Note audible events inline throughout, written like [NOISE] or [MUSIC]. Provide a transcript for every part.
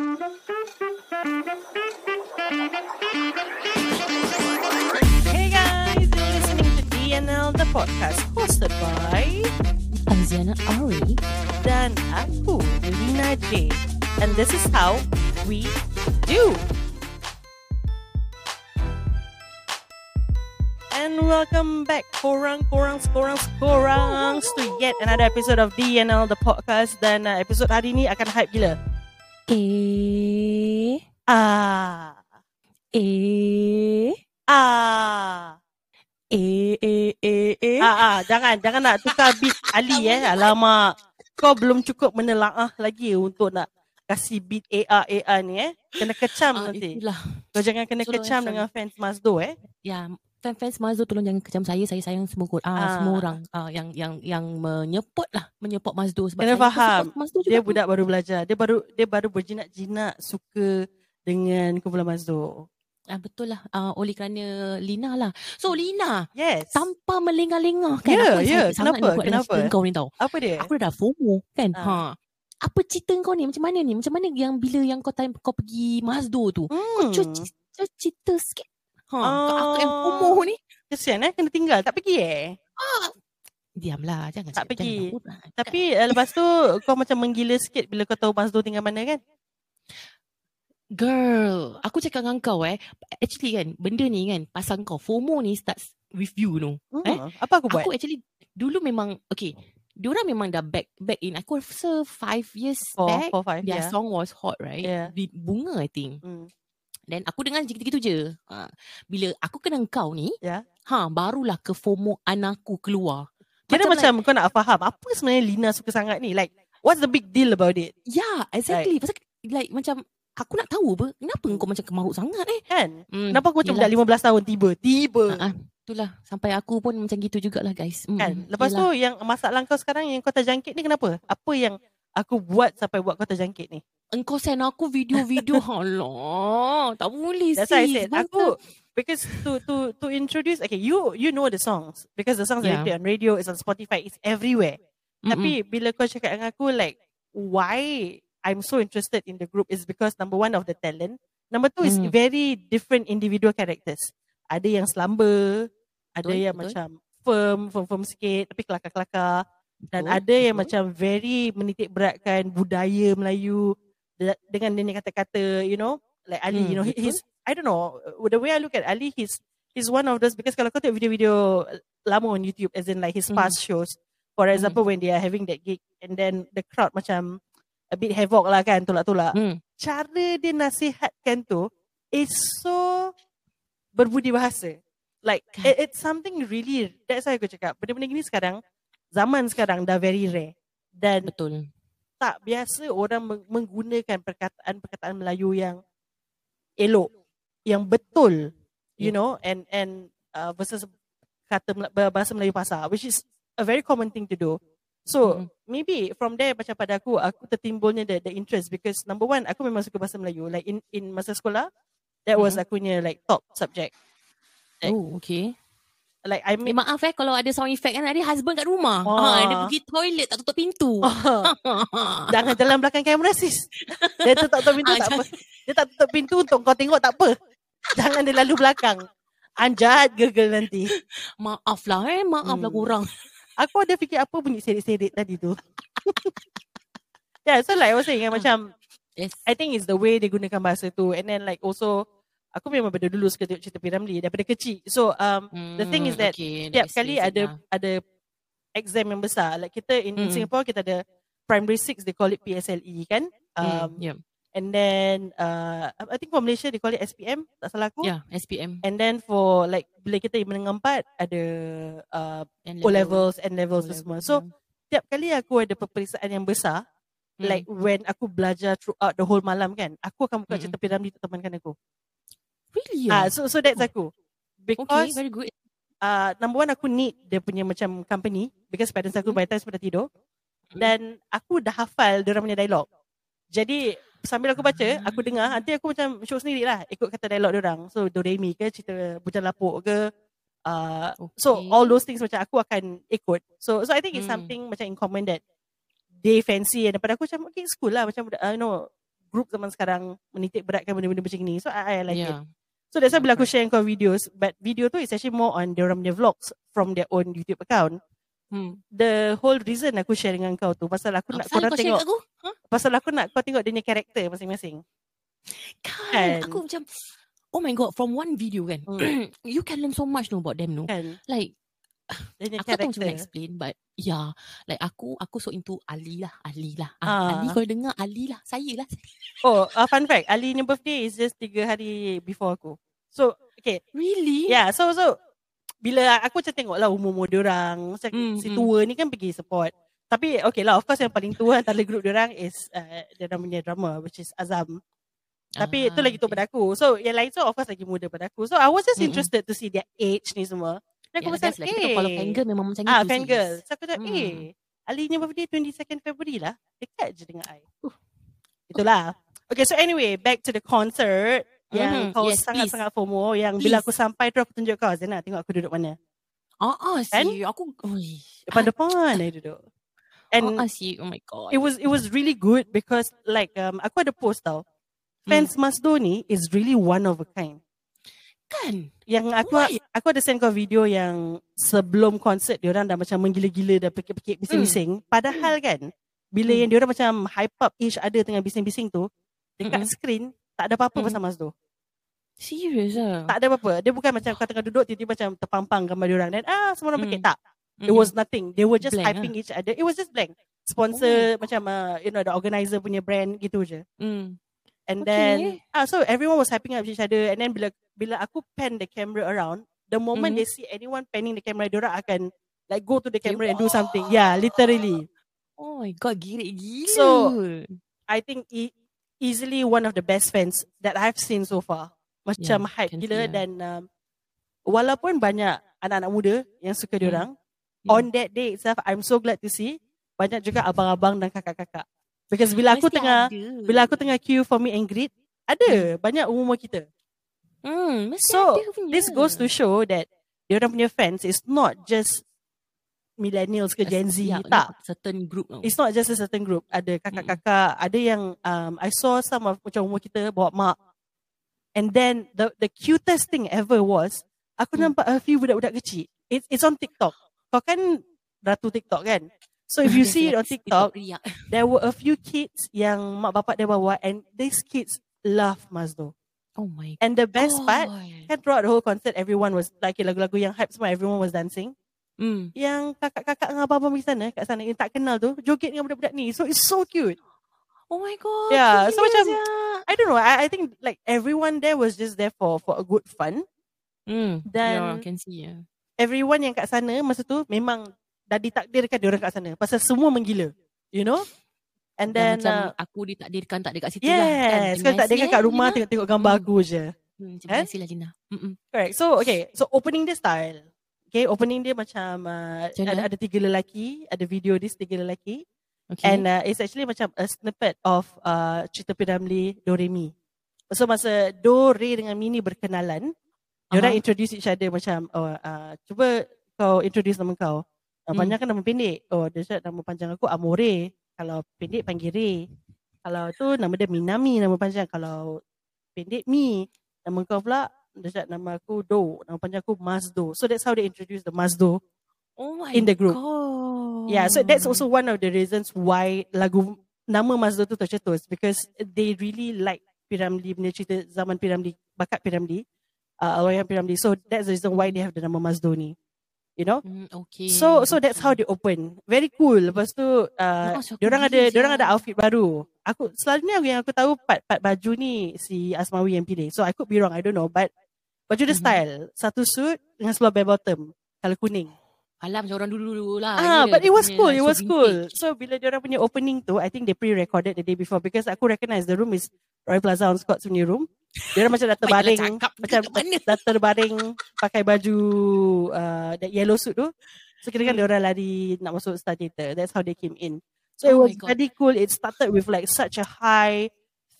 Hey guys, you're listening to DNL the podcast hosted by Aziana Ari. dan aku, Lina J. And this is how we do. And welcome back, korang, korang, korang, korang, to yet another episode of DNL the podcast. Dan uh, episode hari ni akan hype gila. Eh, Ah, eh, ah. eh, eh, eh, eh. Ah, ah, jangan jangan nak tukar beat Ali eh. Alamak. Kau belum cukup menelaah lagi untuk nak kasih beat AR AR ni eh. Kena kecam Ah, nanti. itulah. Kau jangan kena kecam dengan fans Mazdo eh. Ya, fans-fans Mazdo tolong jangan kecam saya. Saya sayang semua kor- ah, Ah. semua orang ah, yang yang yang menyepot lah, menyepot Mazdo sebab Kena saya faham. Mazdo juga. Dia budak baru belajar. Dia baru dia baru berjinak-jinak suka dengan kumpulan Mazdo. Ah, betul lah. Ah, oleh kerana Lina lah. So Lina, Yes. tanpa melengah-lengah kan. Ya, aku ya. excited sangat Kenapa? Kenapa? kau ni tau. Apa dia? Aku dah FOMO kan. Ah. Ha. Apa cerita kau ni? Macam mana ni? Macam mana yang bila yang kau time kau pergi Mazdo tu? Hmm. Cerita, cerita sikit. Ha, Ah. aku yang FOMO ni. Kesian eh kena tinggal. Tak pergi eh. Diamlah, jangan Tak pergi. jangan. Tapi uh, lepas tu kau macam menggila sikit bila kau tahu Mazdo tinggal mana kan? Girl, aku cakap dengan kau eh. Actually kan, benda ni kan, pasal kau FOMO ni starts with you no. Hmm. Eh? Apa aku buat? Aku actually dulu memang okay. Diorang memang dah back back in. Aku rasa five years four, back. four, five. Their yeah. song was hot, right? Yeah. Bunga, I think. Hmm. Dan aku dengar gitu-gitu je. Ha. Bila aku kenal kau ni, Ya. ha, barulah ke FOMO anakku keluar. Kira Macam macam, kau nak faham apa sebenarnya Lina suka sangat ni. Like, what's the big deal about it? Yeah, exactly. Pasal like macam aku nak tahu apa, kenapa kau macam kemaruk sangat eh? Kan? Hmm, Kenapa aku macam yelah. budak 15 tahun tiba? Tiba. Ah, itulah sampai aku pun macam gitu jugalah guys. Mm, Kan? Lepas yelah. tu yang masalah kau sekarang yang kau terjangkit ni kenapa? Apa yang aku buat sampai buat kau terjangkit ni? Engkau send aku video-video [LAUGHS] Alah Tak boleh That's why I sis said aku because to to to introduce okay you you know the songs because the songs Yeah. are on radio it's on Spotify it's everywhere. Mm-mm. Tapi bila kau cakap dengan aku like why I'm so interested in the group is because number one of the talent, number two is Mm. very different individual characters. Ada yang slumber, ada Betul, yang betul. macam firm, firm firm sikit tapi kelakar-kelakar dan Betul, ada yang betul. macam very menitik beratkan budaya Melayu dengan dia ni kata-kata you know like Ali Hmm, you know he- he's I don't know the way I look at Ali he's he's one of those because kalau kau tengok video-video lama on YouTube as in like his Hmm. past shows for example when they are having that gig and then the crowd macam a bit havoc lah kan tolak-tolak Hmm. cara dia nasihatkan tu is so berbudi bahasa like Kan. it, it's something really that's why aku cakap benda-benda gini sekarang zaman sekarang dah very rare dan Betul tak biasa orang meng- menggunakan perkataan-perkataan Melayu yang elok, yang betul, you Yeah. know, and and uh, versus kata bahasa Melayu pasar, which is a very common thing to do. So Mm-mm. maybe from there macam pada aku, aku tertimbulnya the, the interest because number one, aku memang suka bahasa Melayu. Like in in masa sekolah, that was Mm-mm. aku punya like top subject. Like- Oh okay Like I Eh mean, maaf eh Kalau ada sound effect kan Ada husband kat rumah Ah. ha, Dia pergi toilet Tak tutup pintu [LAUGHS] jangan jalan belakang kamera sis. Dia tu tak tutup pintu Ah, tak apa. Dia tak tutup pintu untuk kau tengok tak apa. Jangan dia lalu belakang. Anjat gegel nanti. Maaf lah eh Maaf lah Hmm. korang Aku ada fikir apa bunyi sedik-sedik tadi tu. [LAUGHS] yeah, so like I was saying kan, macam Yes I think it's the way dia gunakan bahasa tu and then like also aku memang pada dulu suka tengok cerita Piramli daripada kecil. So um the thing is Hmm, that okay, setiap kali ada lah. ada exam yang besar. Like kita in, in Mm. Singapore kita ada primary 6 they call it PSLE kan. Hmm, Um yeah. And then uh, I think for Malaysia they call it SPM, tak salah aku. yeah SPM And then for like bila kita menengah empat ada uh, N O levels, O-level, semua. So yeah. setiap kali aku ada peperiksaan yang besar, Hmm. like when aku belajar throughout the whole malam kan, aku akan buka Mm-mm. cerita Piramli untuk temankan aku. Really Ah, ah? so so that's aku. Okay Because very good uh, number one aku need dia punya macam company because parents aku by the time sudah tidur Mm. dan aku dah hafal dia punya dialog. Jadi sambil aku baca, aku dengar, nanti aku macam show sendiri lah ikut kata dialog dia orang. So do re mi ke cerita bujang lapuk ke uh, so Okay. all those things macam aku akan ikut. So so I think it's Hmm. something macam in common that they fancy and daripada aku macam okay it's cool lah macam uh, you know group zaman sekarang menitik beratkan benda-benda macam ni. So I, I like it. So that's why bila aku share kau videos, but video tu is actually more on diorang punya vlogs from their own YouTube account. Hmm. The whole reason aku share dengan kau tu pasal aku nak korang kau tengok aku? Ha? pasal aku nak kau tengok dia punya karakter masing-masing. Kan, Kan? aku macam Oh my god, from one video kan. Hmm. [CLEARS THROAT] you can learn so much no about them no. Kan? Like Dia aku tak macam karakter. explain but yeah, like aku aku so into Ali lah, Ali lah. Ah, Ah. Ali kau dengar Ali lah, saya lah. [LAUGHS] Oh, uh, fun fact, Ali ni birthday is just 3 hari before aku. So, okay. Really? Yeah, so so bila aku macam tengok lah umur-umur diorang, macam Hmm, si hmm. tua ni kan pergi support. Tapi okay lah, of course yang paling tua antara group diorang is uh, diorang punya drama which is Azam. Tapi Ah, tu lagi tua okay. pada aku. So yang lain tu of course lagi muda pada aku. So I was just interested to see their age ni semua. Dan aku macam, like, kita kalau eh. fangirl memang macam Ah, itu fangirl. sis. So aku cakap, Hmm. eh, Ali punya birthday 22nd February lah. Dekat je dengan I. Uh. Itulah. Okay, so anyway, back to the concert. Yang Mhm, kau yes, sangat-sangat FOMO. Yang bila Please. aku sampai tu aku tunjuk kau. Zena, tengok aku duduk mana. Ah, ah, Kan? si aku oi. Depan-depan I duduk. And ah, ah, si oh my god. it was it was really good because like um, aku ada post tau. Fans Masdo ni is really one of a kind. Kan? Yang aku Why? aku ada send kau video yang sebelum konsert diorang dah macam menggila-gila dah pekik-pekik bising-bising. Padahal kan bila Hmm. yang diorang macam hype up each other tengah bising-bising tu dekat Mm-mm. screen tak ada apa-apa Mm-mm. pasal Masdo. Serius ah. Tak ada apa-apa. Dia bukan macam kau tengah duduk tiba-tiba macam terpampang gambar diorang dan ah semua orang Mm. pekik tak. It was nothing. They were just Blank, hyping ah. each other. It was just blank. Sponsor macam uh, you know the organizer punya brand gitu je. Mm. And Okay. then ah so everyone was hyping up each other and then bila bila aku pan the camera around, the moment Mhm. they see anyone panning the camera, diorang akan like go to the camera and do something. Yeah, literally. Oh my god, girik gila. So, I think e- easily one of the best fans that I've seen so far. Macam Yeah, hype gila see, yeah. dan um, walaupun banyak anak-anak muda yang suka Hmm. diorang, Hmm. on that day itself, I'm so glad to see banyak juga abang-abang dan kakak-kakak. Because bila aku Mesti tengah ada. bila aku tengah queue for meet and greet, ada banyak umur kita. Hmm, mesti So, ada punya. This goes to show that diorang punya fans is not just millennials ke Gen Z. Yeah, tak. certain group tau. It's not just a certain group. Ada kakak-kakak, ada yang um, I saw some of macam umur kita bawa mak. And then the the cutest thing ever was aku Hmm. nampak a few budak-budak kecil. It's it's on TikTok. Kau kan ratu TikTok kan? So if you Yes, see it yes, on TikTok, there were a few kids yang mak bapak dia bawa and these kids love Mazdo. Oh my And the best part, God. kan throughout the whole concert everyone was like lagu-lagu yang hype semua everyone was dancing. Hmm. Yang kakak-kakak dengan abang-abang di sana kat sana yang tak kenal tu joget dengan budak-budak ni. So it's so cute. Oh my god. Yeah, so gila macam- sia. I don't know. I, I think like everyone there was just there for for a good fun. Hmm. Dan- yeah, can see yeah. Everyone yang kat sana masa tu memang dah ditakdirkan dia orang kat sana. Pasal semua menggila. You know? And Dan then macam uh, aku ditakdirkan tak dekat situ lah kan. yes, kan tak dia kasih, kat eh, rumah Lina. tengok-tengok gambar Hmm. aku je. Hmm, terima Kan? kasih lah Lina. Mm-mm. Correct. So okay, so opening dia style. Okay, opening dia macam uh, ada, ada tiga lelaki, ada video this tiga lelaki. Okay. And uh, it's actually macam a snippet of uh, cerita Piramli Do Re Mi. So masa Do Re dengan Mi ni berkenalan, uh Aha. orang introduce each other macam oh, uh, cuba kau introduce nama kau. Uh, Hmm. panjang kan nama pendek. Oh dia cakap nama panjang aku Amore. Kalau pendek panggil Re. Kalau tu nama dia Minami nama panjang. Kalau pendek Mi. Nama kau pula dia cakap nama aku Do. Nama panjang aku Mazdo. So that's how they introduce the Mazdo oh my in the group. God. Yeah, so that's also one of the reasons why lagu nama Mazdo tu tercetus because they really like Piramli punya cerita zaman Piramli, bakat Piramli, uh, Allahyarham Piramli. So that's the reason why they have the nama Mazdo ni. You know? Hmm, okay. So so that's how they open. Very cool. Lepas tu uh, Oh, so aku diorang ada gila diorang sia. ada outfit baru. Aku selalunya yang aku tahu part-part baju ni si Asmawi yang pilih. So I could be wrong, I don't know. But baju dia Mhm. style. Satu suit dengan seluar bell bottom. Color kuning. Alah macam orang dulu-dulu lah. Ah, Dia but it was cool. It so was cool. vintage. So bila dia orang punya opening tu, I think they pre-recorded the day before because aku recognize the room is Roy Plaza on Scott's punya room. Dia macam dah terbaring, macam [LAUGHS] dah terbaring pakai baju uh, that yellow suit tu. So kira kan dia orang lari nak masuk Star Theatre. That's how they came in. So it Oh was my God. very cool. It started with like such a high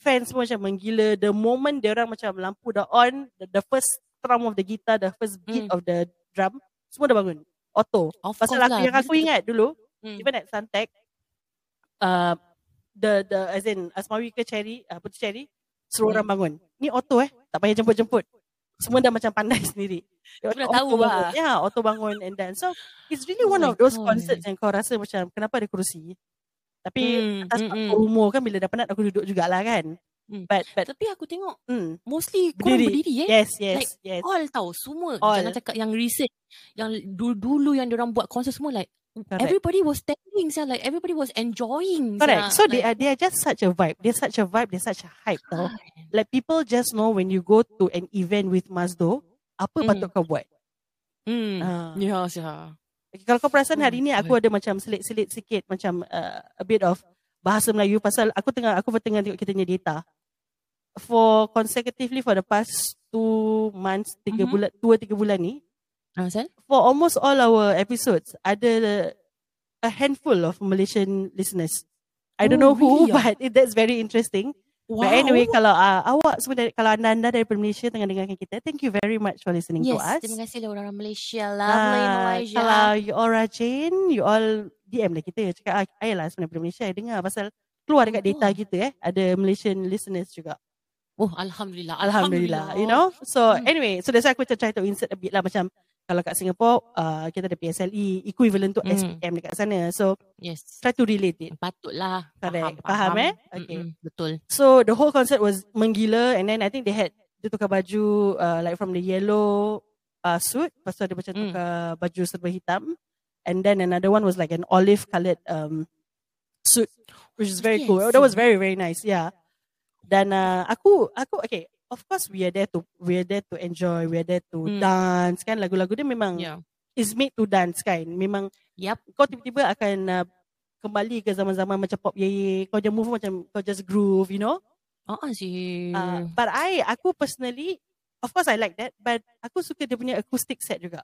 fans semua macam menggila. The moment dia orang macam lampu dah on, the, the first strum of the guitar, the first beat Hmm. of the drum, semua dah bangun. Auto. Of Pasal aku, lah. yang aku ingat dulu, Hmm. even at Suntec, uh, the the as in Asmawi ke Cherry, uh, Putri Cherry suruh orang bangun. Ni auto eh, tak payah jemput-jemput. Semua dah macam pandai [LAUGHS] sendiri. Aku dah tahu lah. Ya, auto bangun and then so it's really Oh one my of those God. concerts yang kau rasa macam kenapa ada kerusi. Tapi Hmm, atas hmm, hmm. umur kan bila dah penat aku duduk jugalah kan. Hmm. But but Tapi aku tengok hmm, mostly korang Berdiri. berdiri eh. yes yes Like, yes. All tau semua All. Jangan cakap yang recent Yang dulu-dulu yang orang buat konsert semua like Correct. Everybody was standing sia like everybody was enjoying Correct. So they like, are they are just such a vibe. They're such a vibe. They're such a hype tau. Like people just know when you go to an event with Mazdo, apa Mhm. patut kau buat. Hmm. Ah. Ya sia. Okay, kalau kau perasan hari ni my aku ada macam selit-selit sikit macam uh, a bit of bahasa Melayu pasal aku tengah aku tengah tengok kita punya data. For consecutively for the past two months, tiga Mhm. bulan, dua tiga bulan ni, Ah, Sal? for almost all our episodes, ada a handful of Malaysian listeners. I don't know Oh, who, really ah? but it, that's very interesting. Wow. But anyway, kalau uh, awak semua dari, kalau anda-anda dari Malaysia tengah dengarkan kita, thank you very much for listening yes, to us. terima kasih lah orang Malaysia. Lovely Ah, Malaysia. Kalau you all rajin, you all DM lah kita. Cakap, ah, ayolah sebenarnya dari Malaysia, I dengar pasal keluar dekat data Oh. kita eh. Ada Malaysian listeners juga. Oh, Alhamdulillah. Alhamdulillah. You know? So Hmm. anyway, so that's why aku macam try to insert a bit lah macam kalau kat Singapore, uh, kita ada PSLE, equivalent to Hmm. SPM dekat sana. So Yes. try to relate it. Patutlah. Correct. Faham, Faham, eh? Okay. Mm-mm, Betul. So the whole concert was menggila and then I think they had dia tukar baju uh, like from the yellow uh, suit lepas tu ada macam Hmm. tukar baju serba hitam and then another one was like an olive coloured um, suit which is very Yes. cool. That was very very nice. Yeah. Dan uh, aku aku okay of course we are there to we are there to enjoy we are there to Hmm. dance kan lagu-lagu dia memang Yeah. is made to dance kan memang Yup. kau tiba-tiba akan uh, kembali ke zaman-zaman macam pop ye kau je move macam kau just groove you know Ah, ah, sih. Uh, but I, aku personally, of course I like that, but aku suka dia punya acoustic set juga.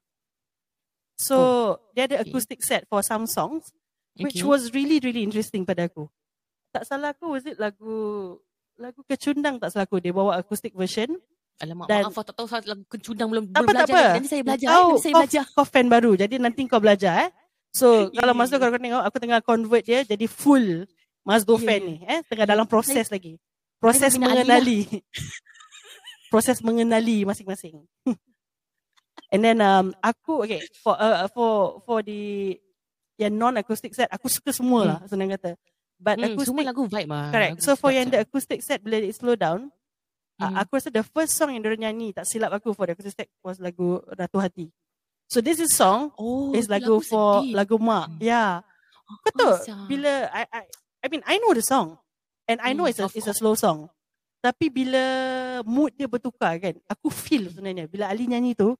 So, dia ada okay. acoustic set for some songs, which Okay. was really, really interesting pada aku. Tak salah aku, was it lagu, lagu Kecundang tak salah aku, dia bawa acoustic version. Alamak, dan- maaf, tak tahu saya lagu kencudang belum, Tak belum apa, tak belajar. apa. lagi. Nanti saya belajar. Kau. Nanti saya kau, belajar. kau fan baru, jadi nanti kau belajar eh. So, Ya, kalau masa ya. kau tengok, aku tengah convert dia jadi full Mazdo Ya, fan ya. ni. Eh, tengah dalam proses lagi. Proses bina Ali lah. mengenali. [LAUGHS] proses mengenali masing-masing. [LAUGHS] And then um aku okay for uh, for for the yang non acoustic set aku suka semua lah senang kata. But Hmm, acoustic semua lagu vibe lah. correct. Lagu So for yang the acoustic set bila it slow down, uh, Mhm. aku rasa the first song yang dia nyanyi tak silap aku for the acoustic set was lagu Ratu Hati. So this is song oh, is tu lagu, for sedih. lagu mak. Hmm. Yeah. Oh, Betul. sial. Bila I I I mean I know the song and I know Hmm, it's a it's a slow song. Tapi bila mood dia bertukar kan, aku feel sebenarnya bila Ali nyanyi tu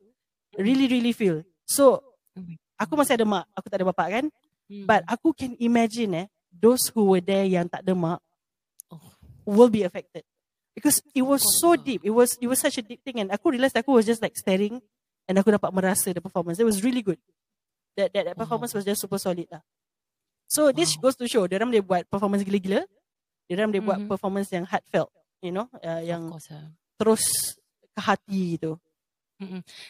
really really feel. So Oh aku masih ada mak, aku tak ada bapak kan. Hmm. But aku can imagine eh those who were there yang tak ada mak Oh. will be affected. Because it was so deep. It was it was such a deep thing and aku realised aku was just like staring and aku dapat merasa the performance. It was really good. That that, that performance Wow. was just super solid lah. So this Wow. goes to show dia orang boleh buat performance gila-gila. Dia orang boleh buat performance yang heartfelt, you know, uh, yang course lah. terus ke hati gitu.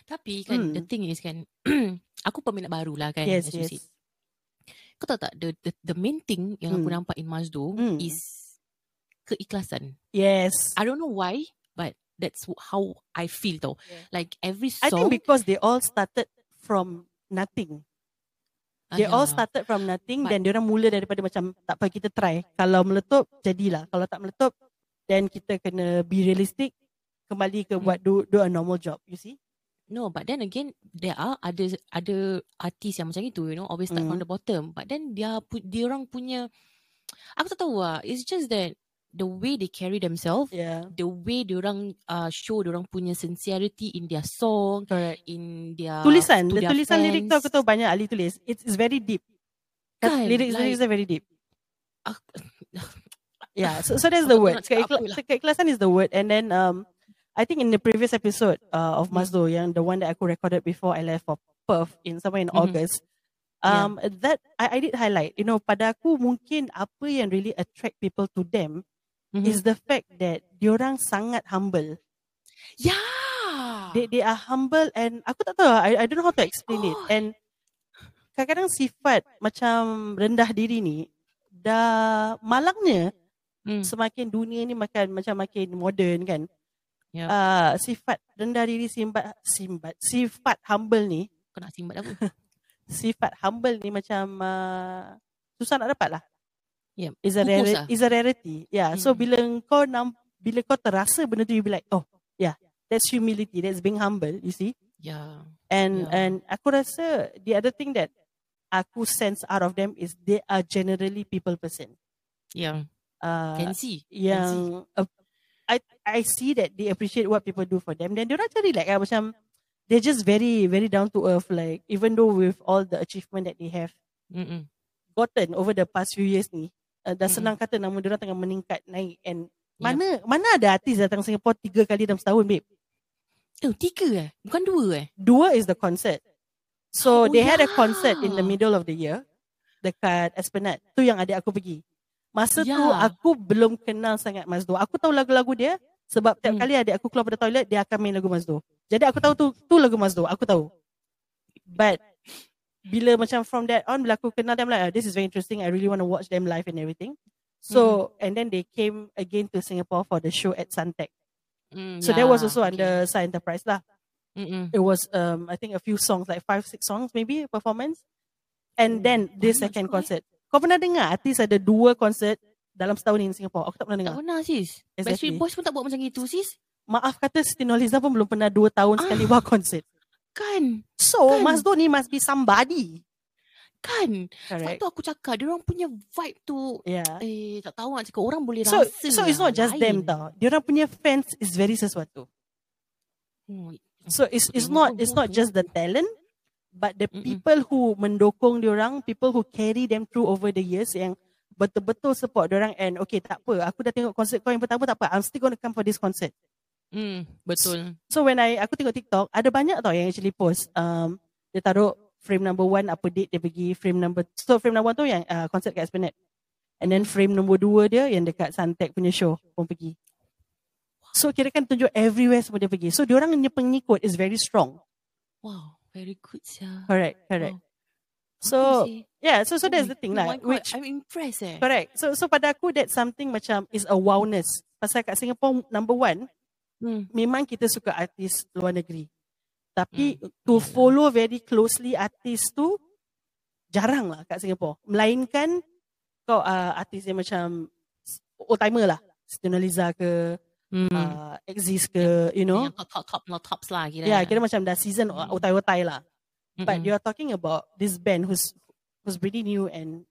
Tapi kan Hmm. the thing is kan [CLEARS THROAT] aku peminat baru lah kan Yes, as you yes. said. Kau tahu tak the, the the main thing yang aku Hmm. nampak in Mazdo Hmm. is keikhlasan. Yes. I don't know why but that's how I feel though. Yeah. Like every I song think because they all started from nothing. They all yeah. started from nothing But- dan dia orang mula daripada macam tak apa kita try. Kalau meletup jadilah. Kalau tak meletup then kita kena be realistic kembali ke Hmm. buat do, do a normal job, you see? No, but then again, there are ada ada artis yang macam itu, you know, always start from Mm. the bottom. But then dia dia orang punya, aku tak tahu lah. It's just that the way they carry themselves, Yeah. the way dia orang uh, show dia orang punya sincerity in their song, Correct. in their Tulisan, the their tulisan lirik tu aku tahu banyak Ali tulis. It's, it's very deep. Kan, Lyrics, like- lyrics are very deep. Ak- Yeah, so so that's [LAUGHS] Aku the word. nak cakap Keikhla- apa lah. Keikhlasan is the word. And then um, I think in the previous episode uh, of. Mazdo, yang the one that aku recorded before I left for Perth in somewhere in Mhm. August, Yeah. um, that I, I did highlight. You know, pada aku mungkin apa yang really attract people to them Mhm. is the fact that diorang sangat humble. yeah. They they are humble and aku tak tahu. I I don't know how to explain it. Oh. And kadang-kadang sifat macam rendah diri ni dah malangnya Hmm. semakin dunia ni makan macam makin moden kan. Yep. Uh, sifat rendah diri simbat simbat sifat humble ni Kau nak simbat apa? [LAUGHS] sifat humble ni macam uh, susah nak dapat lah. Yep. Is a rarity. lah. Is a rarity. Yeah. So Hmm. bila kau nam, bila kau terasa benda tu you be like, oh yeah, that's humility. That's being humble. You see. Ya. And Yeah. and aku rasa the other thing that aku sense out of them is they are generally people person. Yang Uh, can see. yang uh, I I see that they appreciate what people do for them. Then diorang cari like ah, macam they're just very very down to earth. Like even though with all the achievement that they have Mm-mm. gotten over the past few years ni, uh, dah Mm-mm. senang kata nama diorang tengah meningkat naik. And Yeah. mana mana ada artis datang Singapore tiga kali dalam setahun, babe. Oh, tiga eh? Bukan dua eh? Dua is the concert. So Oh, they had a concert in the yeah. middle of the year dekat Esplanade. Tu yang adik aku pergi. Masa tu Yeah. aku belum kenal sangat Mazdo. Aku tahu lagu-lagu dia sebab tiap Hmm. kali adik aku keluar pada toilet dia akan main lagu Mazdo. Jadi aku tahu tu tu lagu Mazdo. Aku tahu. But bila macam from that on bila aku kenal them like "Ah, this is very interesting. I really want to watch them live and everything. So and then they came again to Singapore for the show at Suntec. Mm, So that was yeah, also okay. under Star Enterprise lah. Mm-mm. it was um I think a few songs like five six songs maybe performance and then this second concert kau pernah dengar artis ada dua concert dalam setahun ni di Singapore aku tak pernah Tak dengar pernah sis. Exactly. Backstreet Boys pun tak buat macam itu sis. maaf kata Siti Nurhaliza pun belum pernah dua tahun sekali Ah. buat concert Kan? so Kan? Mazdo ni must be somebody Kan? Sebab correct tu aku cakap, dia orang punya vibe tu, yeah eh tak tahu nak cakap, orang boleh so rasa so it's lah, not just them lain. tau diorang punya fans is very sesuatu Hmm, so it's it's not it's not just the talent but the Mm-mm. people who mendokong diorang people who carry them through over the years yang betul-betul support diorang and okay tak apa aku dah tengok konsert kau yang pertama tak apa I'm still going to come for this concert. Hmm, betul. so when I aku tengok TikTok ada banyak tau yang actually post um, dia taruh frame number one apa date dia pergi frame number so frame number one tu yang uh, konsert kat Esplanade. And then frame number dua dia yang dekat Suntec punya show pun pergi. So kira kan tunjuk everywhere semua dia pergi. So diorang punya pengikut is very strong. Wow, very good sia. correct correct Wow. so yeah so so Oh that's the thing oh lah God, which I'm impressed eh. correct so so pada aku that's something macam is a wowness pasal kat Singapore number one Hmm. memang kita suka artis luar negeri. Tapi Hmm, to follow very closely artis tu jarang lah kat Singapore. Melainkan kau uh, artis yang macam old timer lah. Siti Nurhaliza ke, Hmm. uh, Exist ke, you know. Yang top, top, top, no tops lah kira. Yeah, kira macam dah season Hmm. otai-otai lah. But Mm-mm. you are talking about this band who's who's pretty new and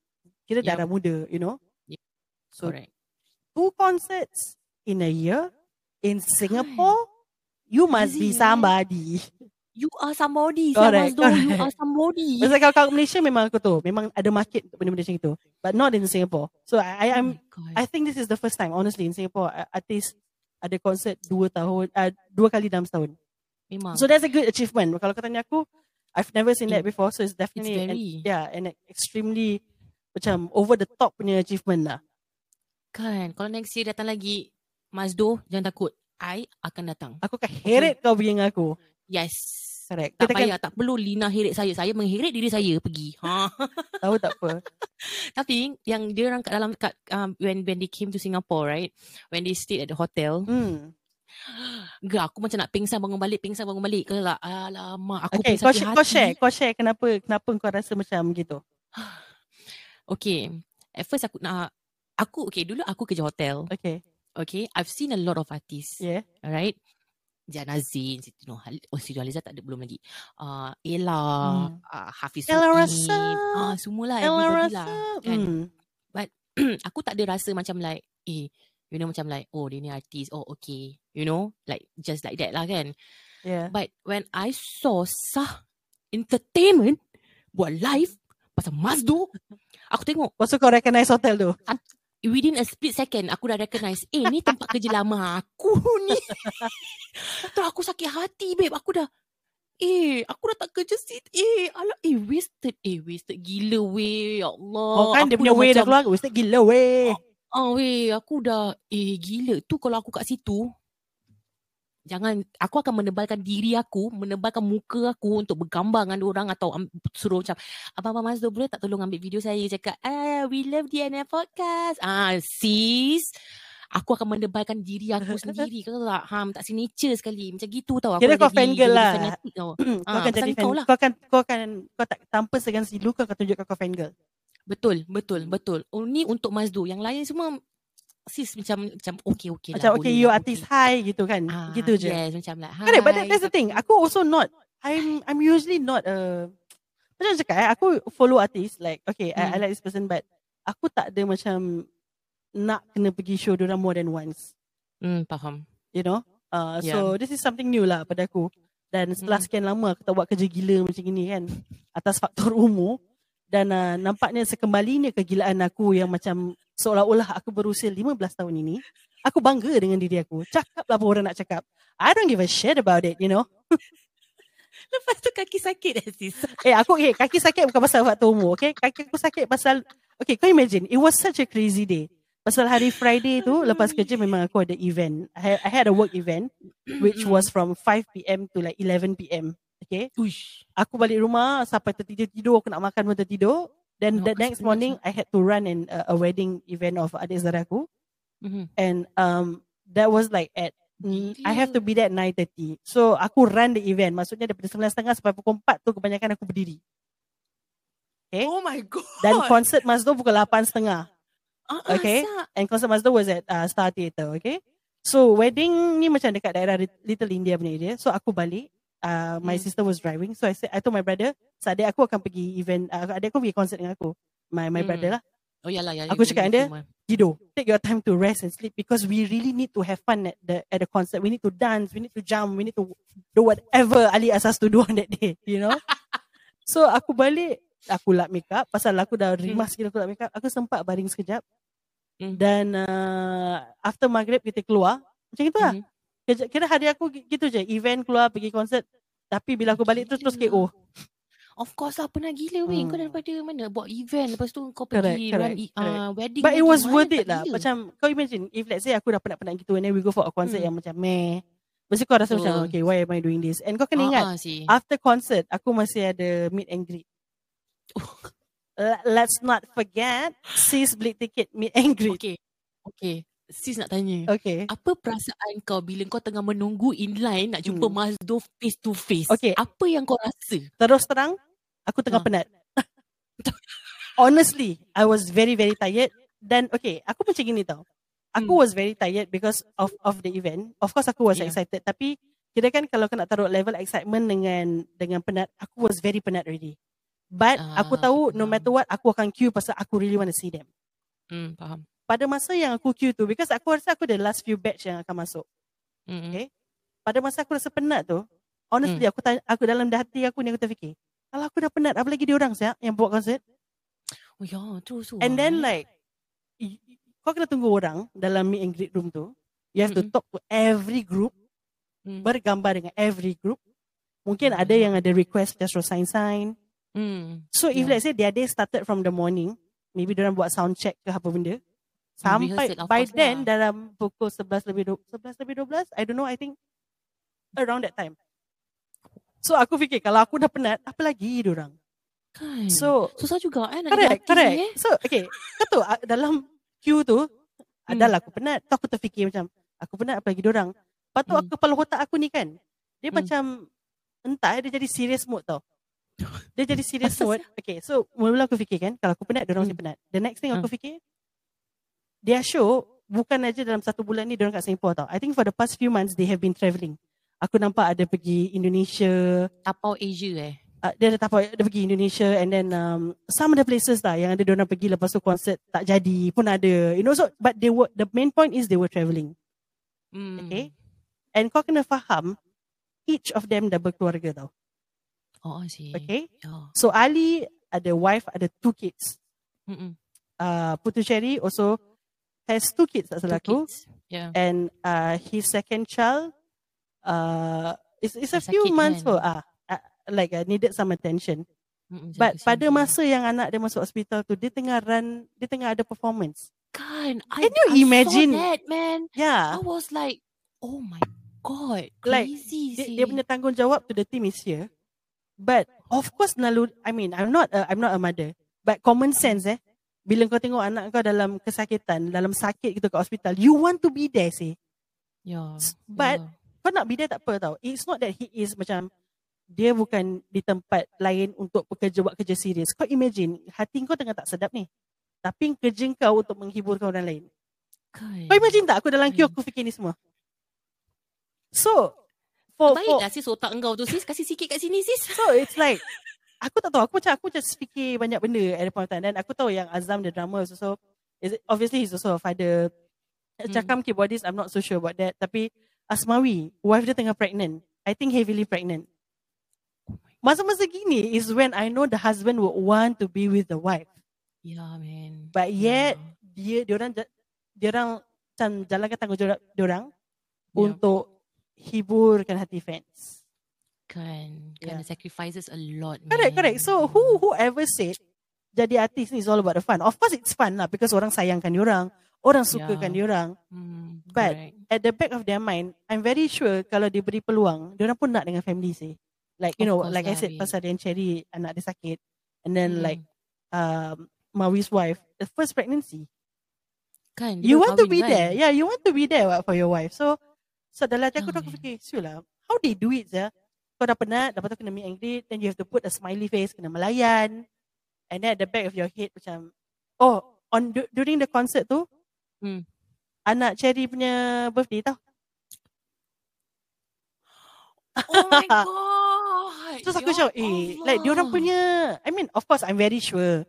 kira Yup. darah muda, you know. Yep. So Correct. two concerts in a year in Singapore, you must be Crazy, right? somebody. You are somebody. Correct, Correct, Mazdo, you correct. are somebody. Pasal kalau kat Malaysia memang aku tahu, memang ada market untuk benda-benda macam itu. But not in Singapore. So I, I Oh am. I think this is the first time honestly in Singapore uh, artis ada konsert dua tahun uh, dua kali dalam setahun. Memang. So that's a good achievement. Kalau kau tanya aku, I've never seen that before. So it's it's definitely an, very. yeah, an extremely macam over the top punya achievement lah. Kan, kalau next year datang lagi, Mazdo, jangan takut. I akan datang. Aku akan heret kau pergi dengan aku. Yes. Correct. Tak Kita kan payah, tak perlu Lina heret saya. Saya mengheret diri saya pergi. Ha. [LAUGHS] tahu tak apa. [LAUGHS] Tapi yang dia orang kat dalam kat um, when when they came to Singapore, right? When they stayed at the hotel, Hmm. [GASPS] Gak, aku macam nak pingsan bangun balik, pingsan bangun balik. Kalau lah, alamak, aku Okay, pingsan kau, share, kau hati. share, kau share kenapa kenapa kau rasa macam gitu. [SIGHS] Okay, at first aku nak, aku, okay, dulu aku kerja hotel. Okay. Okay, I've seen a lot of artists. Yeah. Alright. Jana Zain, Siti Nurhal, oh Siti Nurhaliza tak ada belum lagi. Uh, Ella, Hmm. uh, Hafiz Ella Rasa. Ah, semualah Ella everybody rasa. lah. Kan? Hmm. [CLEARS THROAT] aku tak ada rasa macam like, eh, you know macam like, oh dia ni artis, oh okay. You know, like just like that lah kan. Yeah. But when I saw Sah Entertainment buat live pasal Mazdo, aku tengok Lepas tu kau recognize hotel tu. Within a split second aku dah recognize, eh ni tempat kerja lama aku ni. [LAUGHS] Terus aku sakit hati babe, aku dah Eh, aku dah tak kerja sit. Eh, alah, eh, wasted. Eh, wasted gila weh. Ya Allah. Oh, kan dia punya way dah keluar. Wasted gila weh. Ah, weh, aku dah, eh, gila. Tu kalau aku kat situ, jangan aku akan menebalkan diri aku, menebalkan muka aku untuk bergambar dengan orang atau um, suruh macam abang-abang Mazdo boleh tak tolong ambil video saya cakap ah we love DNA podcast. Ah sis Aku akan menebalkan diri aku sendiri Kau tahu tak Ham tak signature sekali Macam gitu tau aku Kira kau jadi fangirl lah. fanatic tau. [CLEARS THROAT] kau Ah, akan jadi fan, kau lah. kau akan kau akan kau tak tanpa segan silu kau akan tunjukkan kau fangirl. Betul Betul Betul oh, Ni untuk Mazdo Yang lain semua Sis macam Macam okay okay Macam lah okay boleh you lah, artist high gitu kan. Ah, gitu je. Yes macam lah Correct, but that, hi, that's the thing. Aku also not. I'm I'm usually not a macam cakap eh, aku follow artist like okay, I, I Hmm. like this person but aku tak ada macam nak kena pergi show diorang more than once. Hmm faham You know? Uh, Yeah. so this is something new lah pada aku. Dan setelah Hmm. sekian lama aku tak buat kerja gila macam ini kan atas faktor [LAUGHS] umur dan uh, nampaknya sekembalinya kegilaan aku yang macam seolah-olah aku berusia 15 tahun ini, aku bangga dengan diri aku. Cakap lah apa orang nak cakap. I don't give a shit about it, you know. [LAUGHS] Lepas tu kaki sakit dah sis Eh aku okay, kaki sakit bukan pasal faktor umur, okay? Kaki aku sakit pasal okay, kau imagine, it was such a crazy day. Pasal hari Friday tu lepas kerja memang aku ada event. I had, I had a work event which was from 5 p.m. to like 11 p.m. Okay? Uish Aku balik rumah sampai tertidur-tidur aku nak makan pun tertidur. Then Ya, the next morning I had to run an, uh, a wedding event of adik saudara aku Mhm. and um that was like at mm, I have to Gila. be there at 9.30. So aku run the event. Maksudnya daripada 9.30 sampai pukul 4 tu kebanyakan aku berdiri. Okay. Oh my god Dan konsert Mazdo pukul 8.30. Ah, okay. asap. And concert Mazda was at uh, Star Theatre, okay? So wedding ni macam dekat daerah Lit- Little India punya area. So aku balik, uh, my Hmm. sister was driving. So I said, I told my brother, so adik aku akan pergi event, uh, adik aku pergi concert dengan aku. My my Hmm. brother lah. Oh yalah ya. Aku you- cakap you dengan dia. Gido, take your time to rest and sleep because we really need to have fun at the at the concert. We need to dance, we need to jump, we need to do whatever Ali asas to do on that day, you know? [LAUGHS] so aku balik, aku lap makeup. Pasal aku dah rimas sikit aku lap makeup. Aku sempat baring sekejap. Hmm. Dan uh, after maghrib kita keluar. Macam itu lah. Mhm. Kira, hari aku gi- gitu je. Event keluar pergi konsert. Tapi bila aku balik tu terus Gila. [LAUGHS] KO. Of course lah penat gila weh. Kau Hmm. daripada mana buat event lepas tu kau pergi correct, run i- correct. uh, wedding. But it was Mana worth it lah. gila. Macam kau imagine if let's say aku dah penat-penat gitu and then we go for a concert Hmm. yang macam meh. Mesti kau rasa macam Betul. okay why am I doing this? And kau kena Ah, ingat ah, sih. after concert aku masih ada meet and greet. [LAUGHS] Let's not forget sis beli tiket meet and greet. Okay. Okay. Sis nak tanya. Okay. Apa perasaan kau bila kau tengah menunggu in line nak jumpa Hmm. Mazdo face to face? Okay. Apa yang kau rasa? Terus terang aku tengah Ah. penat. [LAUGHS] Honestly, I was very very tired dan okay, aku macam gini tau. Aku Hmm. was very tired because of of the event. Of course aku was Yeah. excited tapi kira kan kalau kau nak taruh level excitement dengan dengan penat, aku was very penat already. But Ah, aku tahu no matter what aku akan queue pasal aku really want to see them. Hmm, faham. Pada masa yang aku queue tu because aku rasa aku the last few batch yang akan masuk. Hmm. Okay. Pada masa aku rasa penat tu, honestly aku tanya, aku dalam hati aku ni aku terfikir, kalau aku dah penat apa lagi dia orang siap yang buat konsert? Oh ya, true so. And then like kau kena tunggu orang dalam meet and greet room tu. You have to Mm-mm. talk to every group, hmm. bergambar dengan every group. Mungkin ada Hmm. yang ada request just for sign sign. hmm. So if Yeah. let's say their day started from the morning, maybe orang buat sound check ke apa benda. Sampai rehearsal, of by then lah. dalam pukul 11 lebih 12, 11 lebih 12, I don't know, I think around that time. So aku fikir kalau aku dah penat, apa lagi diorang? Kan. So susah juga eh nak correct, correct. eh. So okay, kau tahu ah, dalam queue tu Hmm. adalah aku penat. Tu aku terfikir macam aku penat apa lagi diorang. Lepas tu Hmm. aku kepala otak aku ni kan. Dia Hmm. macam entah dia jadi serious mode tau. [LAUGHS] Dia jadi serious mode. Okay, so mula-mula aku fikir kan kalau aku penat diorang mesti Hmm. penat. The next thing aku Hmm. fikir their show bukan aja dalam satu bulan ni diorang kat Singapore tau. I think for the past few months they have been travelling. Aku nampak ada pergi Indonesia, Tapau Asia eh. uh, dia ada tapak dia pergi Indonesia and then um, some of the places lah yang ada dia orang pergi lepas tu konsert tak jadi pun ada you know so but they were the main point is they were travelling Hmm. Okay. and kau kena faham each of them dah berkeluarga tau Oh, I see. okay Ya. so Ali ada wife ada two kids Mm-mm. uh, Putu Cherry also has two kids tak salah aku kids. Yeah. and uh, his second child uh, it's, it's a few sakit months kan? for ah uh, like uh, needed some attention Mm-mm, But pada masa yang anak dia masuk hospital tu, dia tengah run, dia tengah ada performance. kan Can you I imagine? saw that man I Yeah. was like oh my god. Like, Crazy dia, sih. dia punya tanggungjawab to the team is here. But of course naluri, I mean I'm not a, I'm not a mother. But common sense eh. Bila kau tengok anak kau dalam kesakitan, dalam sakit gitu kat hospital, you want to be there sih. Yeah. But yeah. kau nak be there tak apa tau. It's not that he is macam dia bukan di tempat lain untuk bekerja buat kerja serius. Kau imagine hati kau tengah tak sedap ni. Tapi kerja kau untuk menghiburkan orang lain. kan. Kau imagine tak aku dalam queue aku fikir ni semua. So for, for Baiklah sis otak engkau tu sis. Kasih sikit kat sini sis. So it's like [LAUGHS] aku tak tahu aku macam aku just fikir banyak benda at the point of time dan aku tahu yang Azam the drummer is also is obviously he's also a father. Hmm. Cakam keyboardist I'm not so sure about that tapi Asmawi wife dia tengah pregnant. I think heavily pregnant. Masa-masa gini is when I know the husband would want to be with the wife. Yeah man. But yet Yeah. dia dia orang dia orang macam jalankan tanggungjawab dia orang Yeah. untuk hiburkan hati fans. Kan. Yeah. Kan sacrifices a lot. Correct, man. correct. So who whoever said jadi artis ni is all about the fun. Of course it's fun lah because orang sayangkan diorang, orang sukakan Yeah. diorang. Hmm, But correct. at the back of their mind, I'm very sure kalau diberi peluang, diorang pun nak dengan family sih. Like you Of know, course like I said pasal Dan Cherry anak dia sakit, and then Mm. like um, Mawi's wife, the first pregnancy. kan, You want to be kan? there, yeah. You want to be there what, for your wife. So, so dalam hati aku Ah, tu aku fikir, siul lah, how they do it ya? Kau dah penat, lepas tu kena meet and greet, then you have to put a smiley face, kena melayan, and then at the back of your head macam, oh, on du- during the concert tu, Hmm. anak Cherry punya birthday tau. Oh my [LAUGHS] god. Terus aku Ya macam, eh, like diorang punya, I mean, of course, I'm very sure,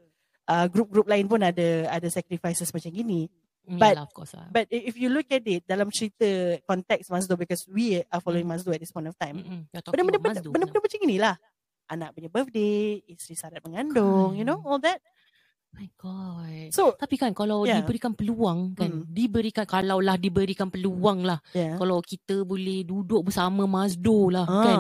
uh, group-group lain pun ada ada sacrifices macam gini. Mm, but- yalah, of course lah. But if you look at it dalam cerita konteks Mazdo, because we are following Hmm. Mazdo at this point of time, benda-benda benda-benda macam inilah. Anak punya birthday, isteri syarat mengandung, you know, all that. My god. So, Tapi kan kalau Yeah. diberikan peluang kan, Hmm. diberikan kalaulah diberikan peluang lah. yeah. Kalau kita boleh duduk bersama Mazdo lah Ah, kan.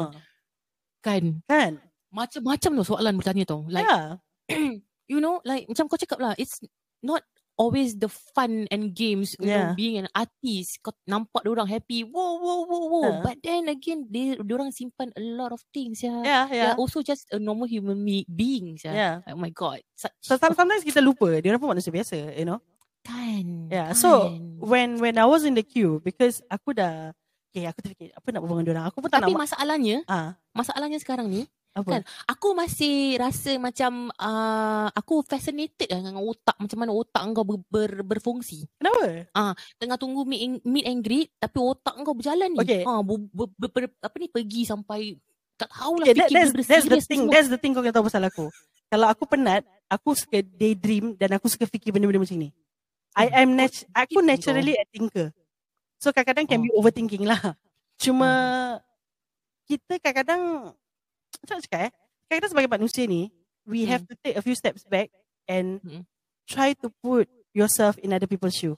Kan. kan? Macam-macam tu soalan bertanya tau. Like yeah. [CLEARS THROAT] you know like macam kau cakap lah it's not always the fun and games you know Yeah. being an artist kau nampak orang happy wow wow wow wow Yeah. but then again they orang simpan a lot of things yeah. Yeah, yeah. They're also just a normal human be- beings yeah. Yeah. oh my god such So some- sometimes kita lupa, dia orang pun manusia biasa, you know. kan Yeah. kan. So when when I was in the queue because aku dah okay, aku terfikir apa nak berbual dengan dia orang. Aku pun tak tapi nak masalahnya ah masalahnya sekarang ni apa? kan aku masih rasa macam uh, aku fascinated lah dengan otak macam mana otak kau ber, ber, berfungsi Kenapa? tengah tunggu meet and, meet and greet tapi otak kau berjalan ni. Okay. Ha ber, ber, ber, ber, apa ni pergi sampai tak tahulah Okay, that, fikir that's, that's the thing. semua. That's the thing kau kena tahu pasal aku. Kalau aku penat, aku suka daydream dan aku suka fikir benda-benda macam ni. I Hmm, am nat- aku naturally a thinker. So kadang-kadang can be overthinking lah. Cuma kita kadang-kadang macam cakap eh? Kadang-kadang sebagai manusia ni, we have to take a few steps back and Hmm. try to put yourself in other people's shoe.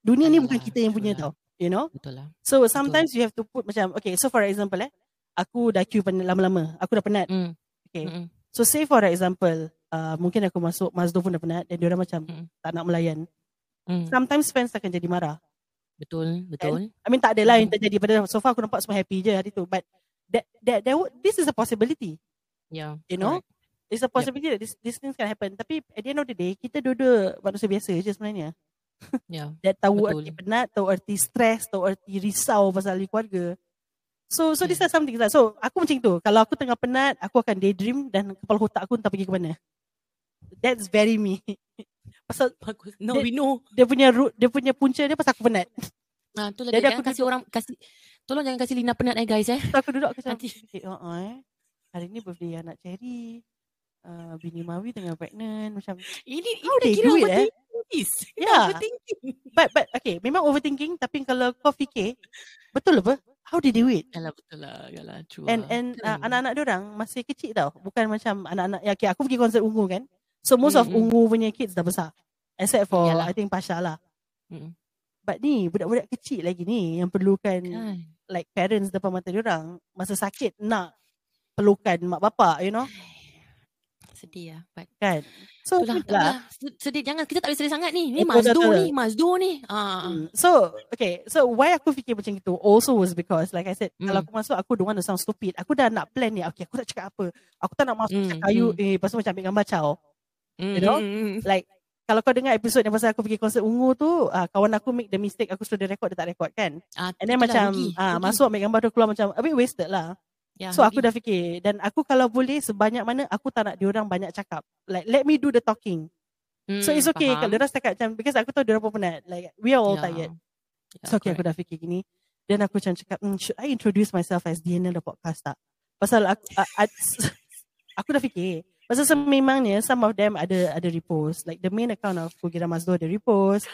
Dunia ni bukan kita yang punya lah. tau. You know? Betul lah. So sometimes you have to put macam okay, so for example eh, aku dah queue pen- lama-lama, aku dah penat. Mm. Okay. Mm-mm. So say for example, uh, mungkin aku masuk Mazdo pun dah penat dan dia orang macam Mm. tak nak melayan. Mm. Sometimes fans akan jadi marah. Betul, betul. I mean tak adalah yang Mm. terjadi pada so far aku nampak semua happy je hari tu but that that, that would- this is a possibility. Yeah. You know? correct. It's a possibility that this, this things can happen. Tapi at the end of the day, kita dua-dua manusia biasa je sebenarnya. [LAUGHS] Yeah. That tahu Betul. erti penat, tahu erti stres, tahu erti risau pasal keluarga. So so these Yeah. are some things lah. So aku macam tu. Kalau aku tengah penat, aku akan daydream dan kepala otak aku entah pergi ke mana. That's very me. [LAUGHS] pasal Bagus. No, Dia- we know. dia punya root, dia punya punca dia pasal aku penat. Ah, tu lah Jadi dia. aku kasih orang kasih Tolong jangan kasih Lina penat eh guys eh. So aku duduk aku macam Nanti. oh, oh, eh. Hari ni birthday anak Cherry. Uh, bini Mawi tengah pregnant macam Ini ini dah kira do it, eh? overthinking. Yeah. Overthinking. but but okay memang overthinking tapi kalau kau fikir betul apa how they do it Yalah betul lah. Yalah true and lah. and uh, Kan? anak-anak dia orang masih kecil tau bukan macam anak-anak ya okay, aku pergi konsert ungu kan so most of Mm-mm. ungu punya kids dah besar except for Yalah. I think Pasha lah Mm-mm. But ni budak-budak kecil lagi ni yang perlukan Kan. like parents depan mata dia orang masa sakit nak pelukan mak bapak you know [SIGHS] sedih lah. But kan. So itulah, itulah. itulah. Sedih. Jangan, kita tak boleh sedih sangat ni. Ni Betul, Mazdo betul. ni. Mazdo ni. Ah. Hmm. So okay, so why aku fikir macam itu also was because like I said, Hmm. kalau aku masuk aku don't want to sound stupid. Aku dah nak plan ni. Okay, aku nak cakap apa? Aku tak nak masuk Hmm, kayu hmm. eh lepas tu macam ambil gambar caw. Mm, You know? mm, mm, mm. Like kalau kau dengar episod yang pasal aku pergi konsert ungu tu, uh, kawan aku make the mistake aku sudah record dia tak record kan. Ah, And then macam rugi, ah rugi. masuk ambil gambar tu keluar macam a bit wasted lah. Ya, So aku dah fikir dan aku kalau boleh sebanyak mana aku tak nak diorang banyak cakap. Like let me do the talking. So Hmm, it's okay faham. kalau diorang setakat macam because aku tahu diorang pun penat. Like we are all Ya. tired. Ya, So okay aku correct. dah fikir gini. Dan aku macam cakap, hmm, should I introduce myself as Diana the podcast tak? Pasal aku, uh, [LAUGHS] uh, aku dah fikir. Pasal sememangnya some of them ada ada repost. Like the main account of Kugira Mazdo ada repost.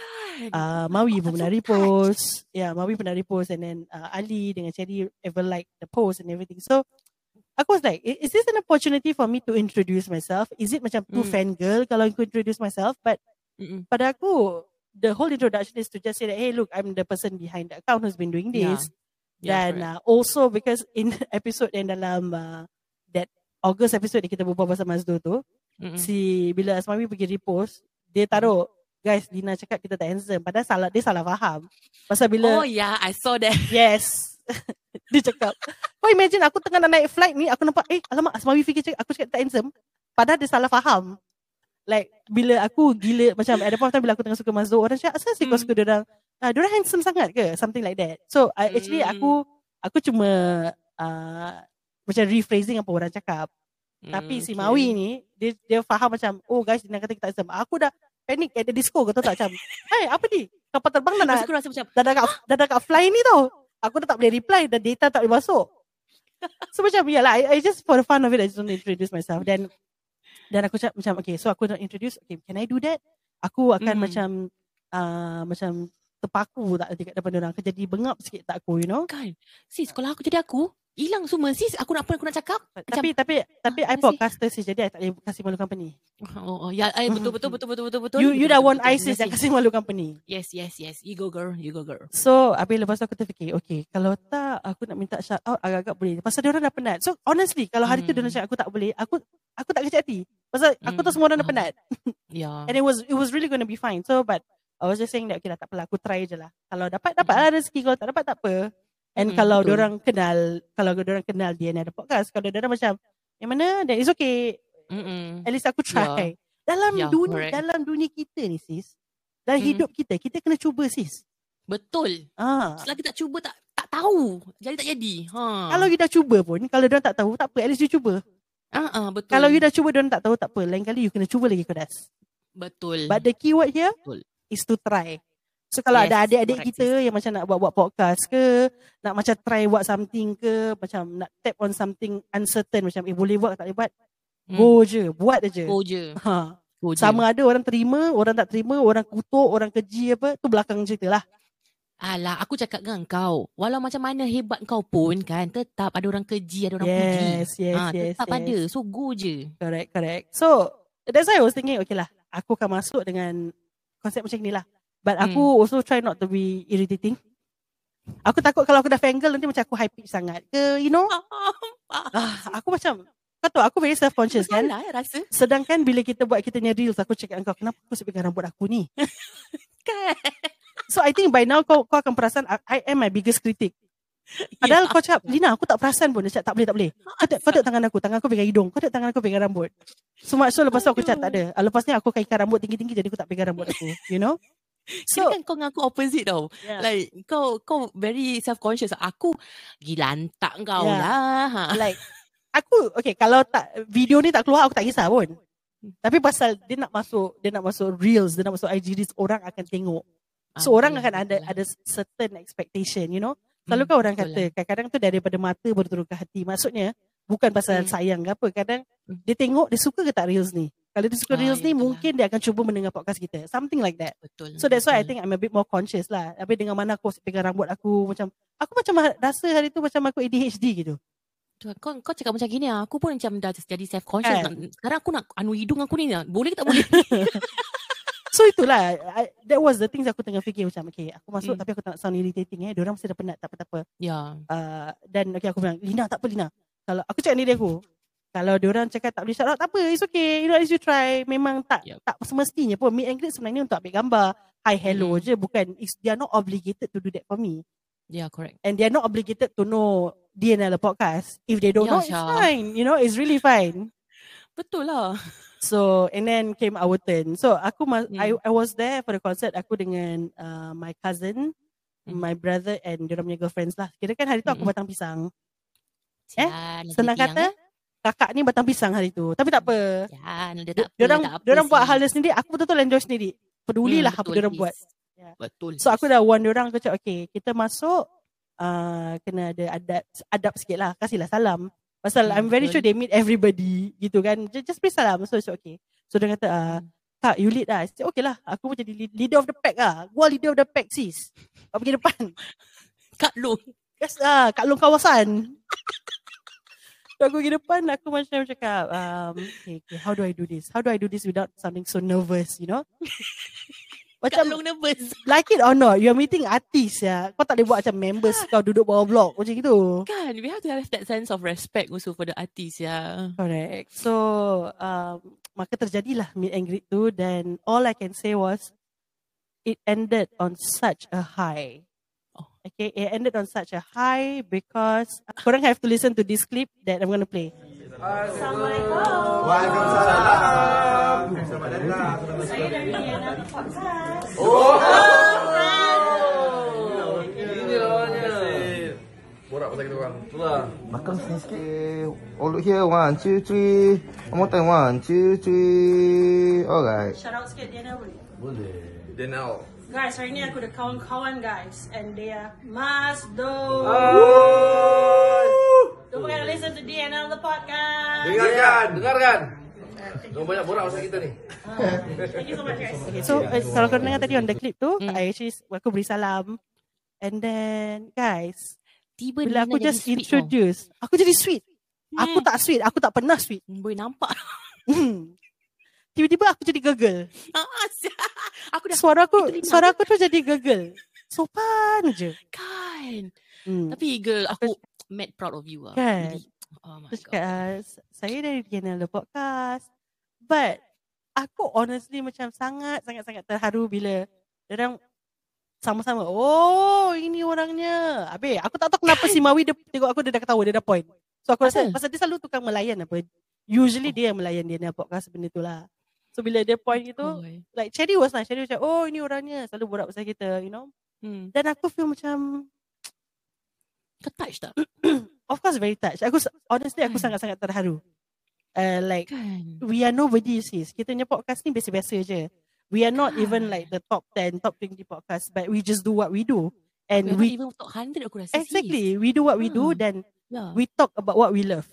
Uh, Mawi pun I'm pernah so repost. Yeah, Mawi pernah repost and then uh, Ali dengan Cherry ever like the post and everything. So aku was like, is this an opportunity for me to introduce myself? Is it macam too Mm. fangirl kalau aku introduce myself? But Mm-mm. pada aku, the whole introduction is to just say that, hey, look, I'm the person behind the account who's been doing Yeah. this. Yeah, Dan uh, also because in [LAUGHS] episode yang dalam uh, August episode yang kita berbual pasal Mazdo tu, Mm-mm. si bila Asmami pergi repost, dia taruh, guys, Lina cakap kita tak handsome. Padahal salah dia salah faham. Pasal bila, Oh yeah, I saw that. [LAUGHS] yes, [LAUGHS] dia cakap, kau imagine aku tengah nak naik flight ni, aku nampak, eh, alamak, Asmami fikir cakap, aku cakap tak handsome. Padahal dia salah faham. Like, bila aku gila, macam at the point of time bila aku tengah suka Mazdo, orang cakap, asal sih kau Hmm. suka dia orang? Ah, dia orang handsome sangat ke? Something like that. So, I, actually Hmm. aku, aku cuma, uh, macam rephrasing apa orang cakap. Tapi Mm, si okay. Mawi ni dia dia faham macam oh guys dia nak kata kita handsome. Aku dah panic at the disco kau tahu tak macam [LAUGHS] hai apa ni? Kapal terbang dah aku rasa macam dah dah kat, dah dah kat fly ni tau. Aku dah tak boleh reply dan data tak boleh masuk. So macam ya lah I, I just for the fun of it I just want to introduce myself dan dan aku cakap macam okay so aku nak introduce okay can I do that? Aku akan Mm. macam uh, macam terpaku tak nanti kat depan orang. Aku jadi bengap sikit tak aku you know. kan. Sis, kalau aku jadi aku, hilang semua sis. Aku nak apa aku nak cakap? Tapi tapi tapi I mana sih? podcaster sih jadi I tak boleh kasih malu company. Oh, oh ya, eh, betul betul betul betul betul betul. You you dah want. ISIS Benar, yang sis. kasih malu company. Yes, yes, yes. You go girl, you go girl. So, habis lepas tu aku terfikir, okay, kalau tak aku nak minta shout out agak-agak boleh. Pasal dia orang dah penat. So, honestly, kalau hari tu dia Hmm. nak cakap aku tak boleh, aku aku tak kecil hati. Pasal aku tahu Hmm, semua orang dah faham. penat. [LAUGHS] Ya. And it was it was really going to be fine. So, but I was just saying that, okay lah, tak apalah, aku try je lah. Kalau dapat, dapat lah rezeki. Kalau tak dapat, tak apa. And Mm-mm, kalau betul. orang kenal, kalau orang kenal dia ni ada podcast, kalau dia macam, yang mana, then it's okay. Mm-mm. At least aku try. Ya. Dalam Ya, dunia, correct. dalam dunia kita ni, sis. Dalam Mm. hidup kita, kita kena cuba, sis. Betul. Ah. Selagi tak cuba tak tak tahu. Jadi tak jadi. Ha. Kalau you dah cuba pun, kalau dia tak tahu, tak apa. At least you cuba. ah, ah, betul. Kalau you dah cuba, dia tak tahu, tak apa. Lain kali you kena cuba lagi keras. betul. But the keyword here Betul. is to try. So kalau Yes, ada adik-adik kita yang macam nak buat-buat podcast ke, nak macam try buat something ke, macam nak tap on something uncertain, macam eh boleh buat tak boleh buat, Hmm. go je, buat je. Go je. Ha. Go je. Sama ada orang terima, orang tak terima, orang kutuk, orang keji apa, tu belakang cerita lah. Alah, aku cakap dengan kau. Walau macam mana hebat kau pun kan, tetap ada orang keji, ada orang puji. Yes, yes, Ah, yes, tetap yes. ada. So go je. Correct, correct. So, that's why I was thinking, okay lah, aku akan masuk dengan konsep macam ni lah. But Hmm. aku also try not to be irritating. Aku takut kalau aku dah fangirl nanti macam aku high pitch sangat ke, you know? [LAUGHS] Ah, aku macam, kau tahu aku very self-conscious kan? Salah eh, rasa. Sedangkan bila kita buat kita punya reels, aku cakap kau, kenapa kau sebab rambut aku ni? [LAUGHS] Kan? So I think by now kau kau akan perasan I, am my biggest critic. Padahal kau cakap, Lina aku tak perasan pun. Dia cakap, tak boleh, tak boleh. Kau tengok, kau tengok tangan aku, tangan aku pegang hidung. Kau tengok tangan aku pegang rambut. So, so lepas tu aku cakap, tak ada. Lepas ni aku kaitkan rambut tinggi-tinggi jadi aku tak pegang rambut aku. You know? So, kan kau dengan aku opposite tau. Yeah. Like kau kau very self conscious. Aku gilantak kau Yeah. lah. Ha. like, aku, okay, kalau tak video ni tak keluar, aku tak kisah pun. Tapi pasal dia nak masuk, dia nak masuk reels, dia nak masuk IG reels, orang akan tengok. So Ah, orang betul, akan ada lah. ada certain expectation, you know. Selalu Hmm, kan orang kata, kadang-kadang tu daripada mata baru turun ke hati. Maksudnya, bukan pasal Hmm. sayang ke apa. Kadang Hmm. dia tengok, dia suka ke tak reels ni. Kalau dia suka Ah, reels ni, betul mungkin dia akan cuba mendengar podcast kita. Something like that. Betul. So that's why I betul. think I'm a bit more conscious lah. Habis dengan mana aku pegang rambut aku, macam, aku macam rasa hari tu macam aku ADHD gitu. Tu, Kau, kau cakap macam gini ah, aku pun macam dah jadi self conscious. Kan? Sekarang aku nak anu hidung aku ni boleh ke tak boleh? [LAUGHS] So itulah, I, that was the things aku tengah fikir macam, okay, aku masuk Hmm. tapi aku tak nak sound irritating eh. Diorang mesti dah penat, tak apa-apa. ya. Uh, dan okay, aku bilang, Lina tak apa Lina. Kalau aku cakap dengan diri aku, Kalau diorang cakap tak boleh shout out, tak apa. It's okay. You know, at least you try. Memang tak Yup. tak semestinya pun. Meet and greet sebenarnya untuk ambil gambar. Hi, hello Mm. je. Bukan, it's, they are not obligated to do that for me. Yeah, correct. And they are not obligated to know DNL podcast. If they don't Yeah, know, it's Syah. fine. You know, it's really fine. Betul lah. So and then came our turn. So aku mas- Hmm. I I was there for the concert aku dengan uh, my cousin, Hmm. my brother and dia punya girlfriends lah. Kira kan hari tu aku Hmm. batang pisang. Eh, Senang kata tiang, kakak ni batang pisang hari tu. Tapi tak apa. Sian, ada tak apa, Dia orang dia orang buat hal dia sendiri. Aku betul-betul enjoy sendiri. Peduli Hmm, apa dia orang buat. Yeah. Betul. So aku dah warn dia orang aku cakap okay, kita masuk uh, kena ada adab adab sikit lah. Kasihlah salam. Pasal Hmm, I'm very betul. sure they meet everybody gitu kan. Just, just please salam. So it's okay. So dia kata uh, tak you lead lah. I said, okay lah. Aku pun jadi lead- leader of the pack lah. Gua leader of the pack sis. Kau pergi depan. [LAUGHS] Kak Long. Yes ah, kat long kawasan. [LAUGHS] So aku pergi depan aku macam cakap um, okay, okay, how do I do this? How do I do this without sounding so nervous, you know? [LAUGHS] Macam Long nervous. like it or not, you are meeting artis ya. Kau tak boleh buat macam members kau duduk bawah blok macam gitu. Kan, we have to have that sense of respect also for the artist, yeah. Correct. So, um, maka terjadilah meet and greet tu dan all I can say was it ended on such a high. Oh. Okay, it ended on such a high because korang have to listen to this clip that I'm going to play. Waalaikumsalam. Selamat datang. Saya dari Diana Podcast. Ini awalnya. Borak pasal kita orang. Itulah. Makan sini sikit. Oh, look here. One, two, three. One more time. One, two, three. Alright. Shout out sikit Diana boleh? Then now. Guys, hari ni aku ada kawan-kawan guys and they are Masdo. Don't forget to listen to DNL the podcast. Dengarkan, dengarkan. Jangan banyak borak pasal kita ni. Thank you so much guys. Okay, [LAUGHS] so uh, kalau kau dengar tadi on the clip tu, Hmm. I actually aku beri salam. And then guys, Tiba bila aku just sweet introduce, aku jadi sweet. Aku Hmm. tak sweet, aku tak pernah sweet. Boleh nampak. Hmm. Tiba-tiba aku jadi gegel. [LAUGHS] Ah. Aku dah Suara aku suara aku tu jadi gegel. Sopan je. kan. Hmm. Tapi girl, aku mad proud of you lah. Kan? Really. Oh my Terus god. cakap, "Ah, s- saya dari Diana The Podcast. But, aku honestly macam sangat-sangat-sangat terharu bila orang sama-sama, oh ini orangnya. Habis, aku tak tahu kenapa si Mawi dia tengok aku, dia dah ketawa, dia dah point. So aku rasa, Asal? pasal dia selalu tukang melayan apa. Usually dia yang melayan Diana Podcast benda tu lah. So bila dia point itu, Oi. like Cherry was nice. Cherry macam, oh ini orangnya. Selalu borak pasal kita, you know. Hmm. Dan aku feel macam, Kau touch tak? [CLEARS THROAT] of course very touched. Aku honestly aku Kan? sangat-sangat terharu. Uh, like Kan. we are nobody sis. Kita punya podcast ni biasa-biasa je. We are not even Kan. like the top 10, top 20 podcast but we just do what we do. And not we even top 100 aku rasa. exactly we do what we do Hmm. then Yeah. we talk about what we love.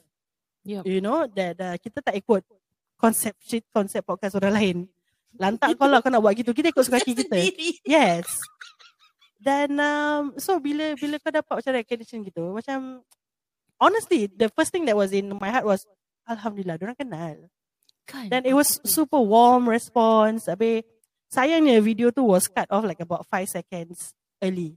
Yup. You know that uh, kita tak ikut konsep konsep podcast orang lain. Lantak kau lah kau nak buat gitu. Kita ikut suka hati kita. Sendiri. Yes. Dan um, so bila bila kau dapat macam recognition gitu, macam honestly the first thing that was in my heart was alhamdulillah orang kenal. Kan. Then it was super warm response. Habis sayangnya video tu was cut off like about 5 seconds early.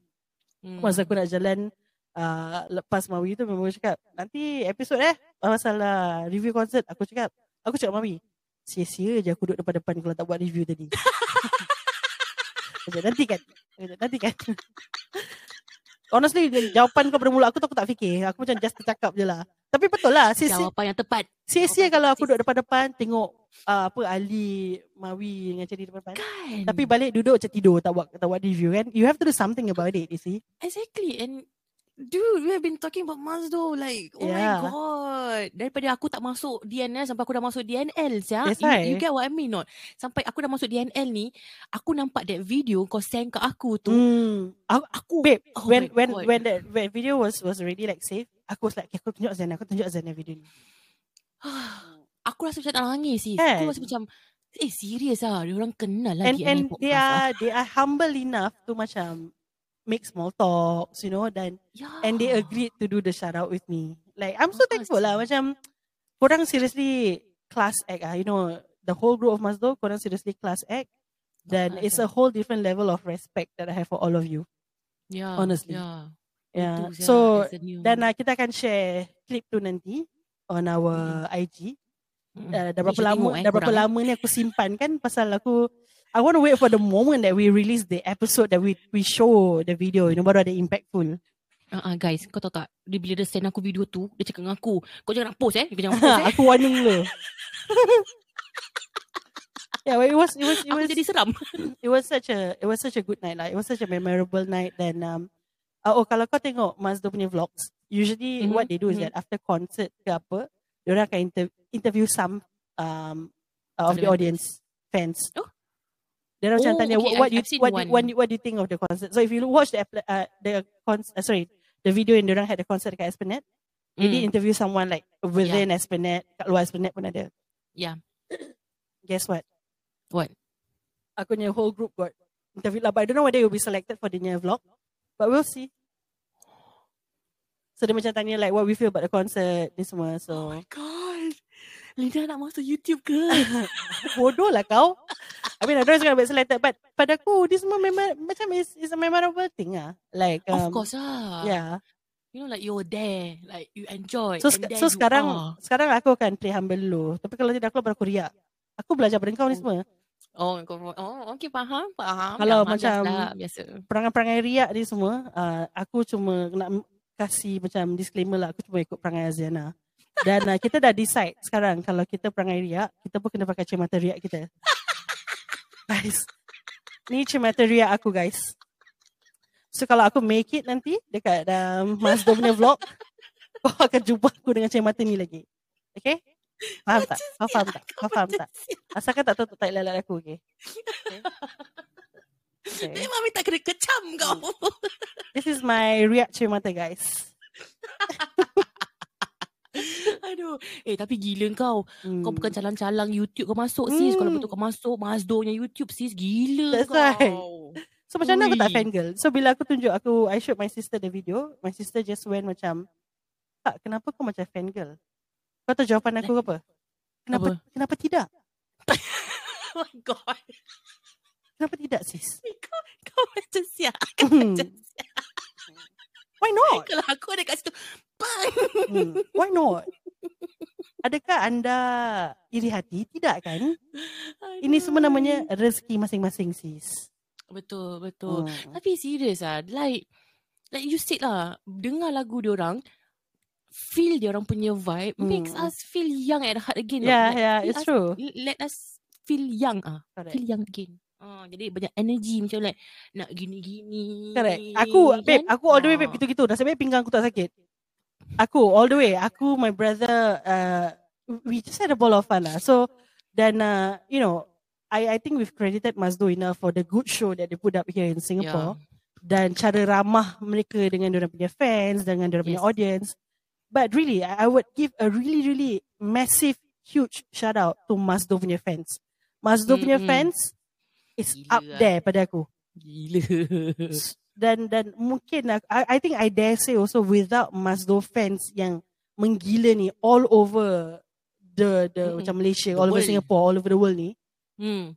Hmm. Masa aku nak jalan uh, lepas Mawi tu memang cakap nanti episod eh masalah review concert aku cakap aku cakap Mawi sia-sia je aku duduk depan-depan kalau tak buat review tadi. [LAUGHS] Macam nanti kan. Nanti kan. Honestly jawapan kau pada mulut aku tu aku tak fikir. Aku macam just tercakap je lah. Tapi betul lah. Sia-sia, Jawapan yang tepat. sia-sia kalau aku duduk depan-depan tengok uh, apa Ali, Mawi dengan Ceri depan-depan. Kan. Tapi balik duduk macam tidur tak buat tak buat review kan. You have to do something about it, you see. Exactly. And dude, we have been talking about Mazdo like, oh Yeah. my god. Daripada aku tak masuk DNL sampai aku dah masuk DNL, sia. That's You, right. you get what I mean not? Sampai aku dah masuk DNL ni, aku nampak that video kau send ke aku tu. Hmm. Aku, Aku, babe, oh when when God. when that when video was was already like safe, aku was like, okay, aku tunjuk Zana, aku tunjuk Zana video ni. [SIGHS] aku rasa macam nak nangis sih. Kan? Aku rasa macam, eh serius lah. Dia orang kenal lah And and they lah. are they are humble enough to macam make small talks, you know, dan Yeah. and they agreed to do the shout out with me. Like I'm so Oh, thankful lah macam korang seriously class act ah, you know, the whole group of Mazdo, korang seriously class act. Then Ah, it's a whole different level of respect that I have for all of you. yeah, honestly. Yeah. Yeah. Itu, So new- dan uh, kita akan share clip tu nanti on our IG. Mm. Uh, dah berapa lama tengok, eh, dah berapa korang, eh. lama ni aku simpan kan pasal aku I want to wait for the moment that we release the episode that we we show the video you know baru ada impactful. Ah, ah, guys, kau tahu tak? Dia bila dia send aku video tu, dia cakap dengan aku, kau jangan nak post eh. Kau jangan post eh. [LAUGHS] aku warning lu. [LAUGHS] yeah, but it was it was it Aku was jadi seram. [LAUGHS] it was such a it was such a good night lah. It was such a memorable night then um uh, oh kalau kau tengok Mazdo punya vlogs, usually Mhm, what they do is mhm. that after concert ke apa, dia akan inter- interview some um uh, of the audience fans. Oh. Dia macam Oh, tanya okay, what, what you what, one. what, you- what do you think of the concert? So if you watch the uh, the con- uh, sorry the video yang orang had the concert dekat Esplanade, they did Mm. interview someone like within Esplanade, kat luar Esplanade pun ada. Yeah. [COUGHS] Guess what? What? Aku punya whole group got interviewed lah. But I don't know whether will be selected for the new vlog. But we'll see. So dia macam tanya like what we feel about the concert ni semua. Oh So my god. Linda nak masuk YouTube ke? [LAUGHS] bodoh lah kau. I mean I don't know it's selected. But pada aku this semua memang macam is, is a memorable thing ah. Like um, of course lah. Yeah. You know like you're there. Like you enjoy. So, and so sekarang are. sekarang aku akan play humble dulu. Tapi kalau tidak aku baru aku riak. Aku belajar pada kau ni semua. Oh, kau, oh okay faham. Faham. Kalau Dah, macam- biasa, biasa. Perangai-perangai riak ni semua, uh, aku cuma nak kasih macam disclaimer lah. Aku cuma ikut perangai Aziana. Dan uh, kita dah decide sekarang kalau kita perangai riak, kita pun kena pakai cermata riak kita. guys, ni cermata riak aku guys. So kalau aku make it nanti dekat um, Mazdo punya vlog, [LAUGHS] kau akan jumpa aku dengan cermata ni lagi. Okay? Faham tak? Kau faham tak? Kau faham tak? Asalkan tak tutup tak lalat aku, okay? Okay. okay. Memang minta kena kecam kau. This is my riak cermata guys. [LAUGHS] Aduh. Eh tapi gila kau. Hmm. Kau bukan calang-calang YouTube kau masuk sis. Kalau Hmm. betul kau masuk Mazdo punya YouTube sis. Gila That's kau. right. So macam mana aku tak fangirl? So bila aku tunjuk aku I showed my sister the video, my sister just went macam, "Kak, kenapa kau macam fangirl?" Kau tahu jawapan aku apa? Kenapa Apa? kenapa tidak? [LAUGHS] Oh my god. Kenapa tidak, sis? [LAUGHS] Kau, kau macam siap. [LAUGHS] Kau Hmm. macam siap. Why not? Kalau aku ada kat situ. Bang. Hmm. Why not? Adakah anda iri hati? Tidak kan? Ini semua namanya rezeki masing-masing, sis. Betul, betul. Hmm. Tapi serius ah, like like you said lah, dengar lagu dia orang, feel dia orang punya vibe Hmm. makes us feel young at heart again. Yeah, Like, yeah, it's us- true. Let us feel young ah, Correct. feel young again. Ah, jadi banyak energy macam like nak gini-gini. Correct. Aku, babe, kan? aku all the way, Ah. babe, gitu-gitu. Nasib baik pinggang aku tak sakit. Aku, all the way. Aku, my brother, uh, we just had a ball of fun lah. So, then, uh, you know, I I think we've credited Mazdo enough for the good show that they put up here in Singapore. Dan cara ramah mereka dengan orang punya fans, dengan orang punya Yes. audience. But really, I, would give a really, really massive, huge shout out to Mazdo punya fans. Mazdo punya Mm-mm. fans is Gila up lah. there pada aku Gila. [LAUGHS] dan dan mungkin I, I think I dare say also without Mazdo fans yang menggila ni all over the the Mm-mm. macam Malaysia, The all over. Singapore, all over the world ni, hmm.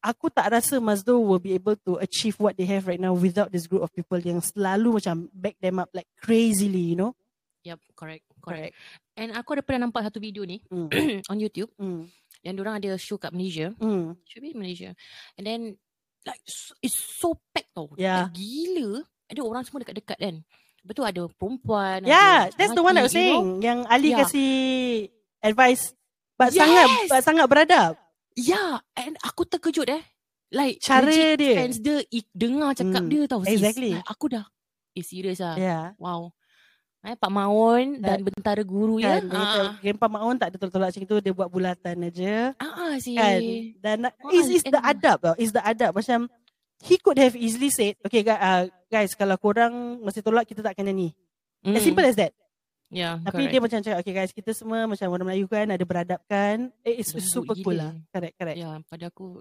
aku tak rasa Mazdo will be able to achieve what they have right now without this group of people yang selalu macam back them up like crazily, you know? Yep, correct, correct. And aku ada pernah nampak satu video ni Mm. [CLEARS THROAT] on YouTube Mm. yang orang ada show kat Malaysia. Mm. Should be Malaysia. And then like it's so packed tau. Yeah. Like, gila. Ada orang semua dekat-dekat kan. Betul ada perempuan. Yeah, ada that's the one I was lelaki, you know. saying. Yang Ali Yeah. kasih advice but Yes! sangat but sangat beradab. Yeah, and aku terkejut eh. Like Cara dia. fans dia ik, dengar cakap Hmm, dia tau sis. exactly. Like, aku dah eh serius ah. Yeah. Wow. Eh, Pak Maun dan, bentara guru ya. Kan, dia kata, Ah, Game Pak Maun tak ada tolak-tolak macam tu, dia buat bulatan aja. ah, ah si. kan? Dan Oh, is is the adab tau is the adab. Macam he could have easily said okay guys, uh, guys kalau korang masih tolak kita tak kena ni Mm. as simple as that. Yeah, tapi dia macam cakap okay guys kita semua macam orang Melayu kan ada beradab kan? Eh, it's Lembut super cool gila. lah. Correct correct. Ya, pada aku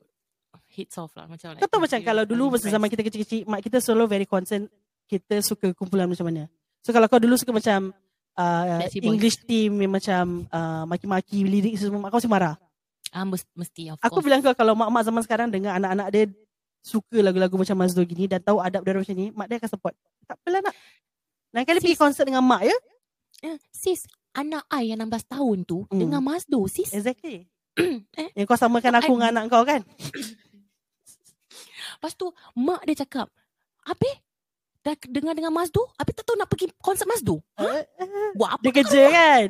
hits off lah macam kau tahu macam kalau dulu masa zaman kita kecil-kecil mak kita selalu very concerned kita suka kumpulan macam mana so kalau kau dulu suka macam uh, Backstreet Boys. English team yang macam uh, maki-maki lirik semua mak kau mesti marah ah, mesti, of Aku course. bilang kau kalau mak-mak zaman sekarang dengan anak-anak dia suka lagu-lagu macam Mazdo gini dan tahu adab dia macam ni, mak dia akan support. Tak apalah nak. Lain kali pergi konsert dengan mak ya. Eh, sis, anak I yang 16 tahun tu Hmm. dengan Mazdo sis. Exactly. [CLEARS THROAT] Eh? Yang kau samakan aku I- dengan anak kau kan? [COUGHS] Lepas tu mak dia cakap, "Apa? Dah dengar dengan Mazdo? Apa tak tahu nak pergi konsert Mazdo? Eh, Buat apa Dia kerja kan?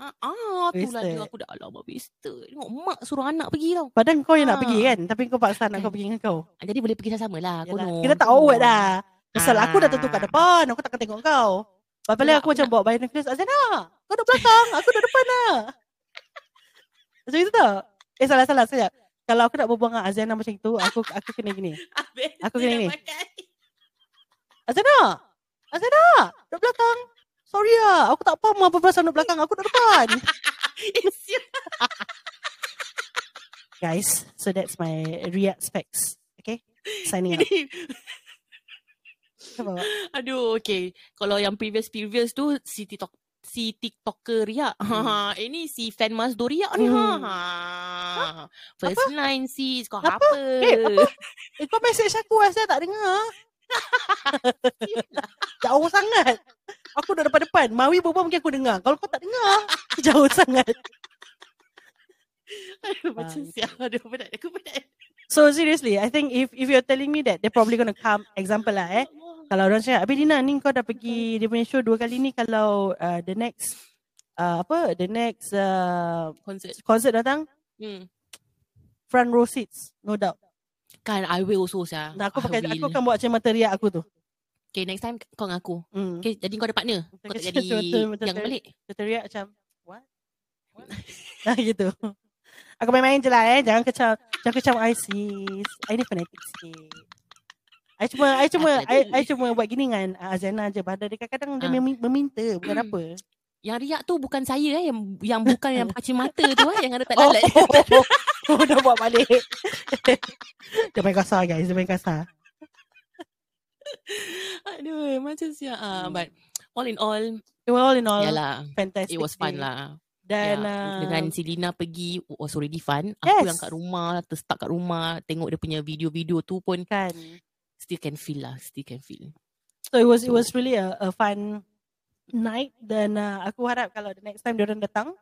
Ah, ah tu lah dia aku dah alamak wasted. Tengok mak suruh anak pergi tau. Padahal kau yang nak Ah. pergi kan? Tapi kau paksa anak kau Kan. pergi dengan kau. Ah, Jadi boleh pergi sama-sama lah. Kita tak awkward dah. Pasal aku dah tentu kat Ah. depan. Aku takkan tengok kau. Lepas aku macam bawa binoculars. Azana, kau dah belakang. Aku dah depan lah. [LAUGHS] Macam itu tak? Eh salah salah sekejap. Kalau aku nak berbual dengan Azana macam itu, aku aku kena gini. [LAUGHS] Aku kena dah ni. pakai. Azana! Azana! Duduk belakang. Sorry lah. Aku tak faham apa pasal duduk belakang. Aku duduk depan. [LAUGHS] Sial. [LAUGHS] Guys, so that's my react specs. Okay? Signing out. Apa? [LAUGHS] Aduh, okay. Kalau yang previous-previous tu, si TikTok si TikToker riak. Ha, ini si fan Mazdo riak ni. Ha. Hmm. ha. First line sis, kau apa? Apa? Eh, apa? Eh, kau message aku saya tak dengar. [LAUGHS] Jauh sangat. Aku dah depan-depan. Mawi berbual mungkin aku dengar. Kalau kau tak dengar, [LAUGHS] jauh sangat. [LAUGHS] Aduh, macam Ah, sial. Aduh, penat. Aku penat. So seriously, I think if if you're telling me that they're probably gonna come, example lah eh. Kalau orang cakap, Abi Lina ni kau dah pergi dia punya show dua kali ni kalau uh, the next uh, apa the next uh, Concert. concert datang Hmm. front row seats no doubt. Kan, I will also, Syah. Nah, aku I pakai will. aku akan buat macam mata riak aku tu. Okay, next time kau dengan aku. Hmm. Okay, jadi kau ada partner. Kau tak [LAUGHS] jadi yang balik. Kita riak macam what? What? [LAUGHS] Nah gitu. Aku main-main je lah eh. Jangan kecam jangan kecam I sis. I ni fanatik sikit. I cuma I cuma I? I cuma buat gini dengan uh, Azana je. Padahal dia kadang-kadang dia Ah. memi- meminta bukan apa. Yang riak tu bukan saya eh. Yang, yang bukan yang pakai mata tu eh. Yang ada tak Oh, lalat. oh, [LAUGHS] oh, dah buat balik. [LAUGHS] dia main kasar guys. Dia main kasar. Aduh, macam siap. Ah, Hmm. but all in all, It was all in all yalah. fantastic. It was fun day. lah. Dan Ya, uh, dengan si Lina pergi was already fun. Yes. Aku yang kat rumah, terstuck kat rumah, tengok dia punya video-video tu pun kan. still can feel lah, still can feel. So it was it was really a, a fun night dan uh, aku harap kalau the next time diorang datang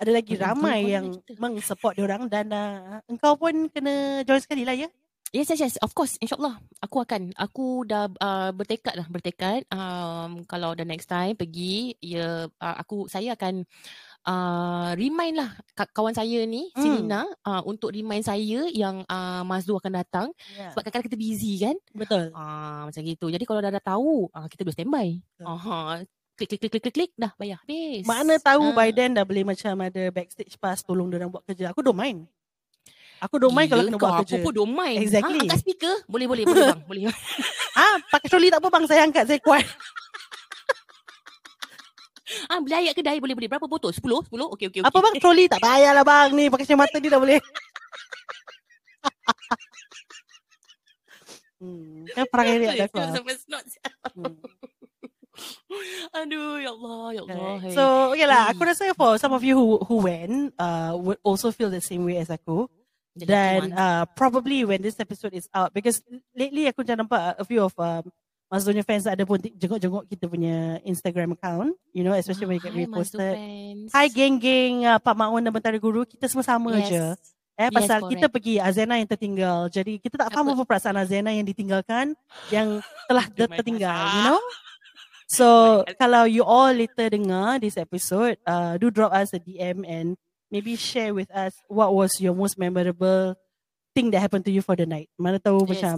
ada lagi Mm-mm, ramai yang boleh kita. meng-support diorang dan uh, engkau pun kena join sekali lah ya. Yes, yes, yes. Of course. InsyaAllah. Aku akan. Aku dah uh, bertekad lah. Bertekad. Um, kalau the next time pergi, ya, uh, aku, saya akan uh, remind lah ka- kawan saya ni, Hmm. Lina, uh, untuk remind saya yang uh, Mazdu akan datang. Yeah. Sebab kadang-kadang kita busy kan. Betul. Ah, macam gitu. Jadi kalau dah, dah tahu, ah, kita boleh standby. Betul. Klik, klik, klik, klik, klik, klik. Dah bayar. Habis. Mana tahu Ah. by then dah boleh macam ada backstage pass tolong diorang buat kerja. Aku don't mind. Aku don't mind kalau kena buat kerja. Aku pun don't mind. Exactly. Ha, angkat speaker. Boleh, boleh, boleh bang. Boleh. [LAUGHS] Ah, pakai trolley tak apa bang, saya angkat, saya kuat. [LAUGHS] ah, beli ayat kedai. Boleh, boleh. Berapa botol? 10? 10? Okey, okey, okey. Apa bang, trolley tak payahlah bang ni, pakai kacamata ni dah boleh. [LAUGHS] hmm, kan perangai dah keluar. Sampai snot. Hmm. [LAUGHS] Aduh, ya Allah, ya Allah. Hey. So okay lah, Hmm. aku rasa for some of you who who went, uh, would also feel the same way as aku. The lucky Dan ones. uh, probably when this episode is out, because lately aku macam nampak a few of um, Mazdonya fans ada pun jenguk-jenguk kita punya Instagram account, you know, especially when it get Hi, Mazdu reposted. Hai geng-geng uh, Pak Maun dan Bentara Guru, kita semua sama Yes. je. Eh Yes, pasal correct. kita pergi Azena yang tertinggal. Jadi kita tak faham Apa? perasaan Azena yang ditinggalkan yang telah [LAUGHS] tertinggal, you know? So [LAUGHS] kalau you all later dengar this episode, uh, do drop us a DM and maybe share with us what was your most memorable thing that happened to you for the night. Mana tahu Yes. macam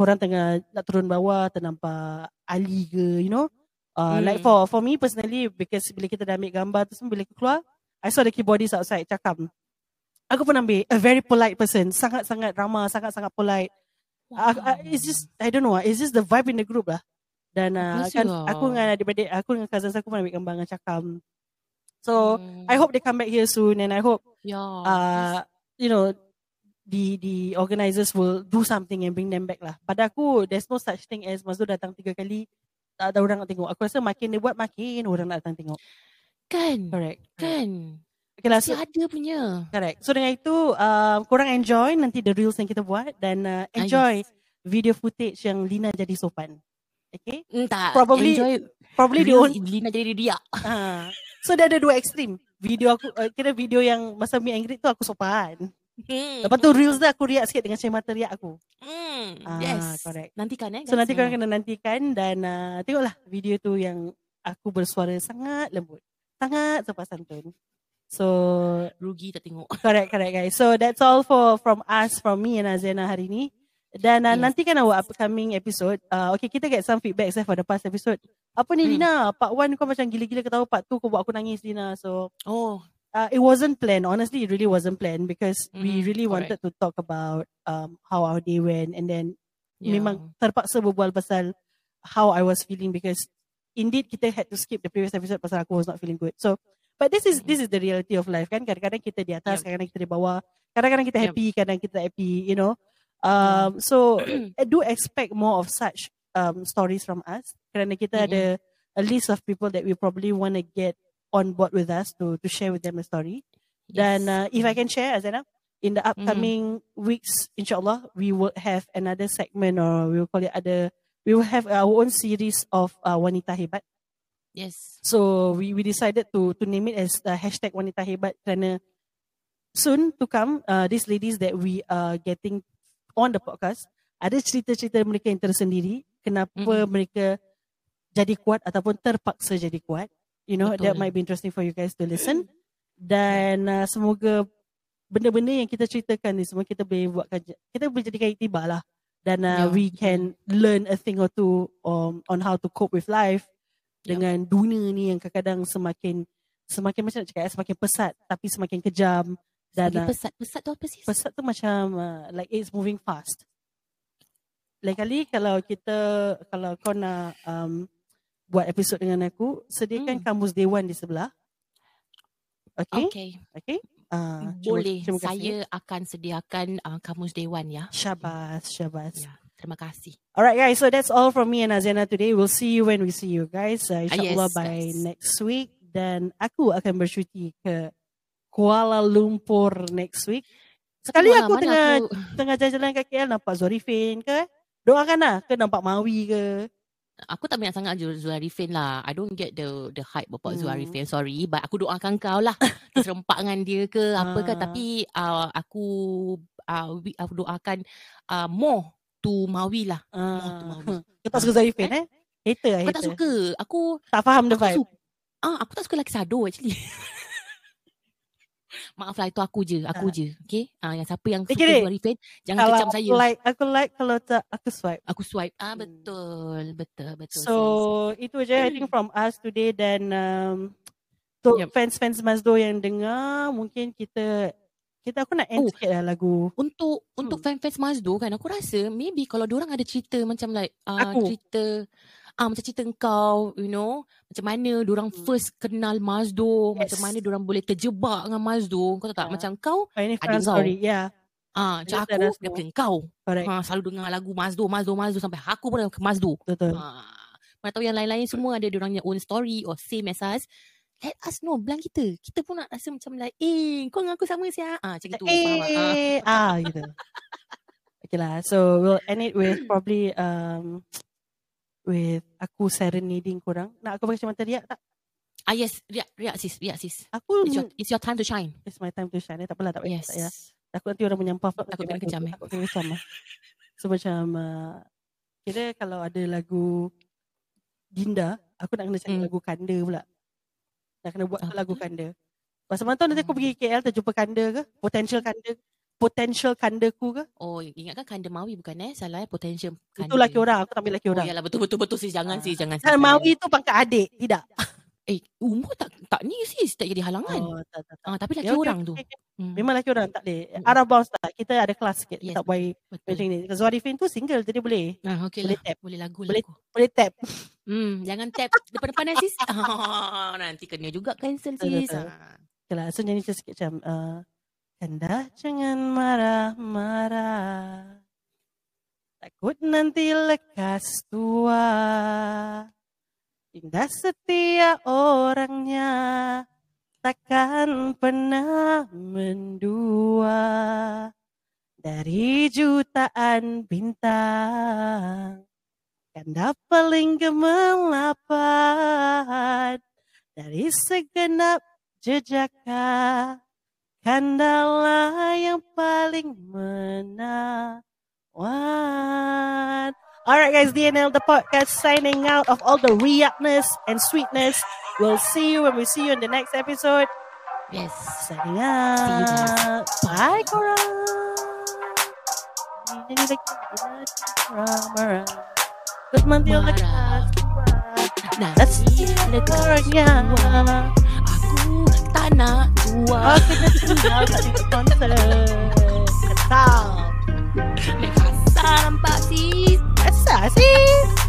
orang tengah nak turun bawah ternampak Ali ke, you know? Uh, Hmm. Like for for me personally, because bila kita dah ambil gambar tu semua, bila keluar, I saw the keyboardist outside cakap, aku pun ambil a very polite person, sangat-sangat ramah, sangat-sangat polite. Uh, uh, it's just I don't know, it's just the vibe in the group lah. Dan uh, kan lah. aku dengan adik-adik aku dengan cousins aku pun ambil gambar dengan cakap. So Hmm. I hope they come back here soon and I hope Ya. uh, you know the the organizers will do something and bring them back lah. Pada aku there's no such thing as Mazul datang tiga kali tak ada orang nak tengok. Aku rasa makin dia buat makin orang nak datang tengok. kan. Correct. Kan. Okay lah, so, ada punya. correct. So dengan itu, uh, korang enjoy nanti the reels yang kita buat dan uh, Ah, enjoy yes. video footage yang Lina jadi sopan. Okay? Hmm, tak. Probably- Enjoy. Probably the Reels only, Lina jadi dia. uh, [LAUGHS] So dia ada dua ekstrim. Video aku uh, kira video yang masa meet and greet tu aku sopan. Hmm. Lepas tu reels tu aku riak sikit dengan cermin mata riak aku. Hmm. Ah, yes. correct. Nantikan eh. So nanti korang kena nantikan dan uh, tengoklah video tu yang aku bersuara sangat lembut. Sangat sopan santun. So rugi tak tengok. correct correct guys. So that's all for from us from me and Azena hari ni. Dan uh, Yes. nantikan our upcoming episode. Uh, okay kita get some feedback eh, for the past episode. Apa ni Hmm. Lina? Part 1 kau macam gila-gila ketawa part 2 kau buat aku nangis Lina. So Oh. uh, it wasn't planned. Honestly, it really wasn't planned because we Mhm, really correct. wanted to talk about um, how our day went and then Yeah. memang terpaksa berbual pasal how I was feeling because indeed kita had to skip the previous episode pasal aku was not feeling good. So, but this is this is the reality of life kan. Kadang-kadang kita di atas, Yep. kadang-kadang kita di bawah. Kadang-kadang kita Yep. happy, kadang kita tak happy, you know. Um, so I [CLEARS THROAT] do expect more of such um, stories from us kerana kita Mm-mm. ada a list of people that we probably want to get on board with us to to share with them a story. Dan uh, if I can share, Azana, in the upcoming weeks, inshallah, we will have another segment or we will call it other. We will have our own series of uh, wanita hebat. Yes. So we we decided to to name it as the hashtag wanita hebat kerana soon to come, uh, these ladies that we are getting on the podcast ada cerita-cerita mereka yang tersendiri. Kenapa Mhm. mereka jadi kuat ataupun terpaksa jadi kuat. You know, that Betul. might be interesting for you guys to listen. Dan uh, semoga benda-benda yang kita ceritakan ni semua kita boleh buat kerja. Kita boleh jadikan iktibar lah. Dan uh, Ya, we can learn a thing or two um, on how to cope with life dengan dunia ni yang kadang-kadang semakin semakin macam nak cakap eh, semakin pesat tapi semakin kejam Lagi uh, pesat. Pesat tu apa sih? pesat tu macam uh, like it's moving fast. Lain kali kalau kita kalau kau nak um, buat episod dengan aku, sediakan Hmm. kamus dewan di sebelah. Okay? Okay. Okay? Uh, Boleh. terima kasih. Saya akan sediakan uh, kamus dewan ya. Syabas, syabas. Ya. Terima kasih. Alright guys, so that's all from me and Azena today. We'll see you when we see you guys. Uh, InsyaAllah yes, by guys. next week. Dan aku akan bercuti ke Kuala Lumpur next week. Sekali Malam aku tengah aku- [LAUGHS] tengah jalan-jalan kat KL nampak Zorifin ke. Doakan lah ke nampak Mawi ke. Aku tak minat sangat Zu- Zuarifin lah. I don't get the the hype about Hmm. Zuarifin. Sorry. But aku doakan kau lah. [LAUGHS] Terserempak dengan dia ke apa ke. Ah. Tapi uh, aku uh, aku doakan uh, more to Mawi lah. Uh, Mawi. [LAUGHS] kau tak suka Zorifin eh? Hater lah, Aku tak suka. Aku Tak faham the aku vibe. suka. Ah, aku tak suka lelaki sado actually. Maaf lah itu aku je, aku Ah. je. Okay? Ah, yang siapa yang Eh, suka kira, Zuarifin, jangan Kalau kecam saya. aku like, aku like kalau tak aku swipe. Aku swipe. Ah, Hmm. betul. Betul, betul. So itu je I think from us today dan um, untuk Yep. fans-fans Mazdo yang dengar mungkin kita kita aku nak end Oh. sikit lah lagu. untuk untuk Hmm. fan-fans Mazdo kan aku rasa maybe kalau orang ada cerita macam like uh, Aku. cerita ah macam cerita engkau you know macam mana orang Hmm. first kenal Mazdo Yes. macam mana orang boleh terjebak dengan Mazdo kau tahu tak Ya. macam kau Oh, fan kau. story. Yeah, ah macam aku ada daripada engkau correct. ha, selalu dengar lagu Mazdo Mazdo Mazdo sampai aku pun ke Mazdo Betul. ha, mana tahu yang lain-lain semua ada orang own story or same as us let us know bilang kita kita pun nak rasa macam like eh kau dengan aku sama siap ah macam gitu faham? Ah. Eh, ah gitu. [LAUGHS] Okay lah. So we'll end it with probably um with aku serenading korang. Nak aku pakai mata riak tak? Ah yes, riak, riak sis, riak sis. Aku It's your, it's your time to shine. it's my time to shine. Eh, tak apalah, tak payah. Yes. Tak payah. Takut nanti orang menyampah. Takut kena kejam, eh? Takut kena kejam lah. So macam uh, kira kalau ada lagu Dinda, aku nak kena cari Hmm. lagu Kanda pula. Nak kena buat Apa? lagu Kanda. Pasal mana tahu nanti aku Hmm. pergi KL terjumpa Kanda ke? Potential Kanda potential kandaku ke? Oh, ingatkan kanda Mawi bukan eh? Salah eh, potential kanda. Itu laki orang, aku tak ambil laki Oh, orang. yalah, betul, betul, betul sis. Jangan Ah. sis, jangan sis. Jangan. Mawi tu pangkat adik, tidak. [LAUGHS] Eh, umur tak tak ni sis. Tak jadi halangan. Oh, tak, tak, tak. Ah, tapi laki Ya, orang okey, tu. okey. Hmm. Memang laki orang tak boleh. Hmm. Arab bounce tak. Kita ada kelas sikit. Yes. Kita tak boleh Betul. macam ni. Zuarifin tu single jadi boleh. Ah, okey Boleh lah. tap. Boleh lagu, Boleh- lagu. Boleh tap. [LAUGHS] Hmm, jangan tap depan-depan eh, sis. Ah, [LAUGHS] nanti kena juga cancel sis. betul. Ah. Okay lah. So nyanyi sikit macam. Uh, Kanda jangan marah-marah. Takut nanti lekas tua. Indah setia orangnya. Takkan pernah mendua. Dari jutaan bintang. Kanda paling gemerlapan. dari segenap jejaka Kandalah yang paling menawan. Alright guys, DNL the podcast signing out of all the reactness and sweetness. We'll see you when we see you in the next episode. Yes. Signing out. Bye, Cora. Nyanyi lagi. Mara. Terus nanti Mara. lagi. Nah, That's lekas Coranya. Tak nak tua. Aku dah tinggal kat tengok konser. Ketal. Lekas sampai sih. Asal sih?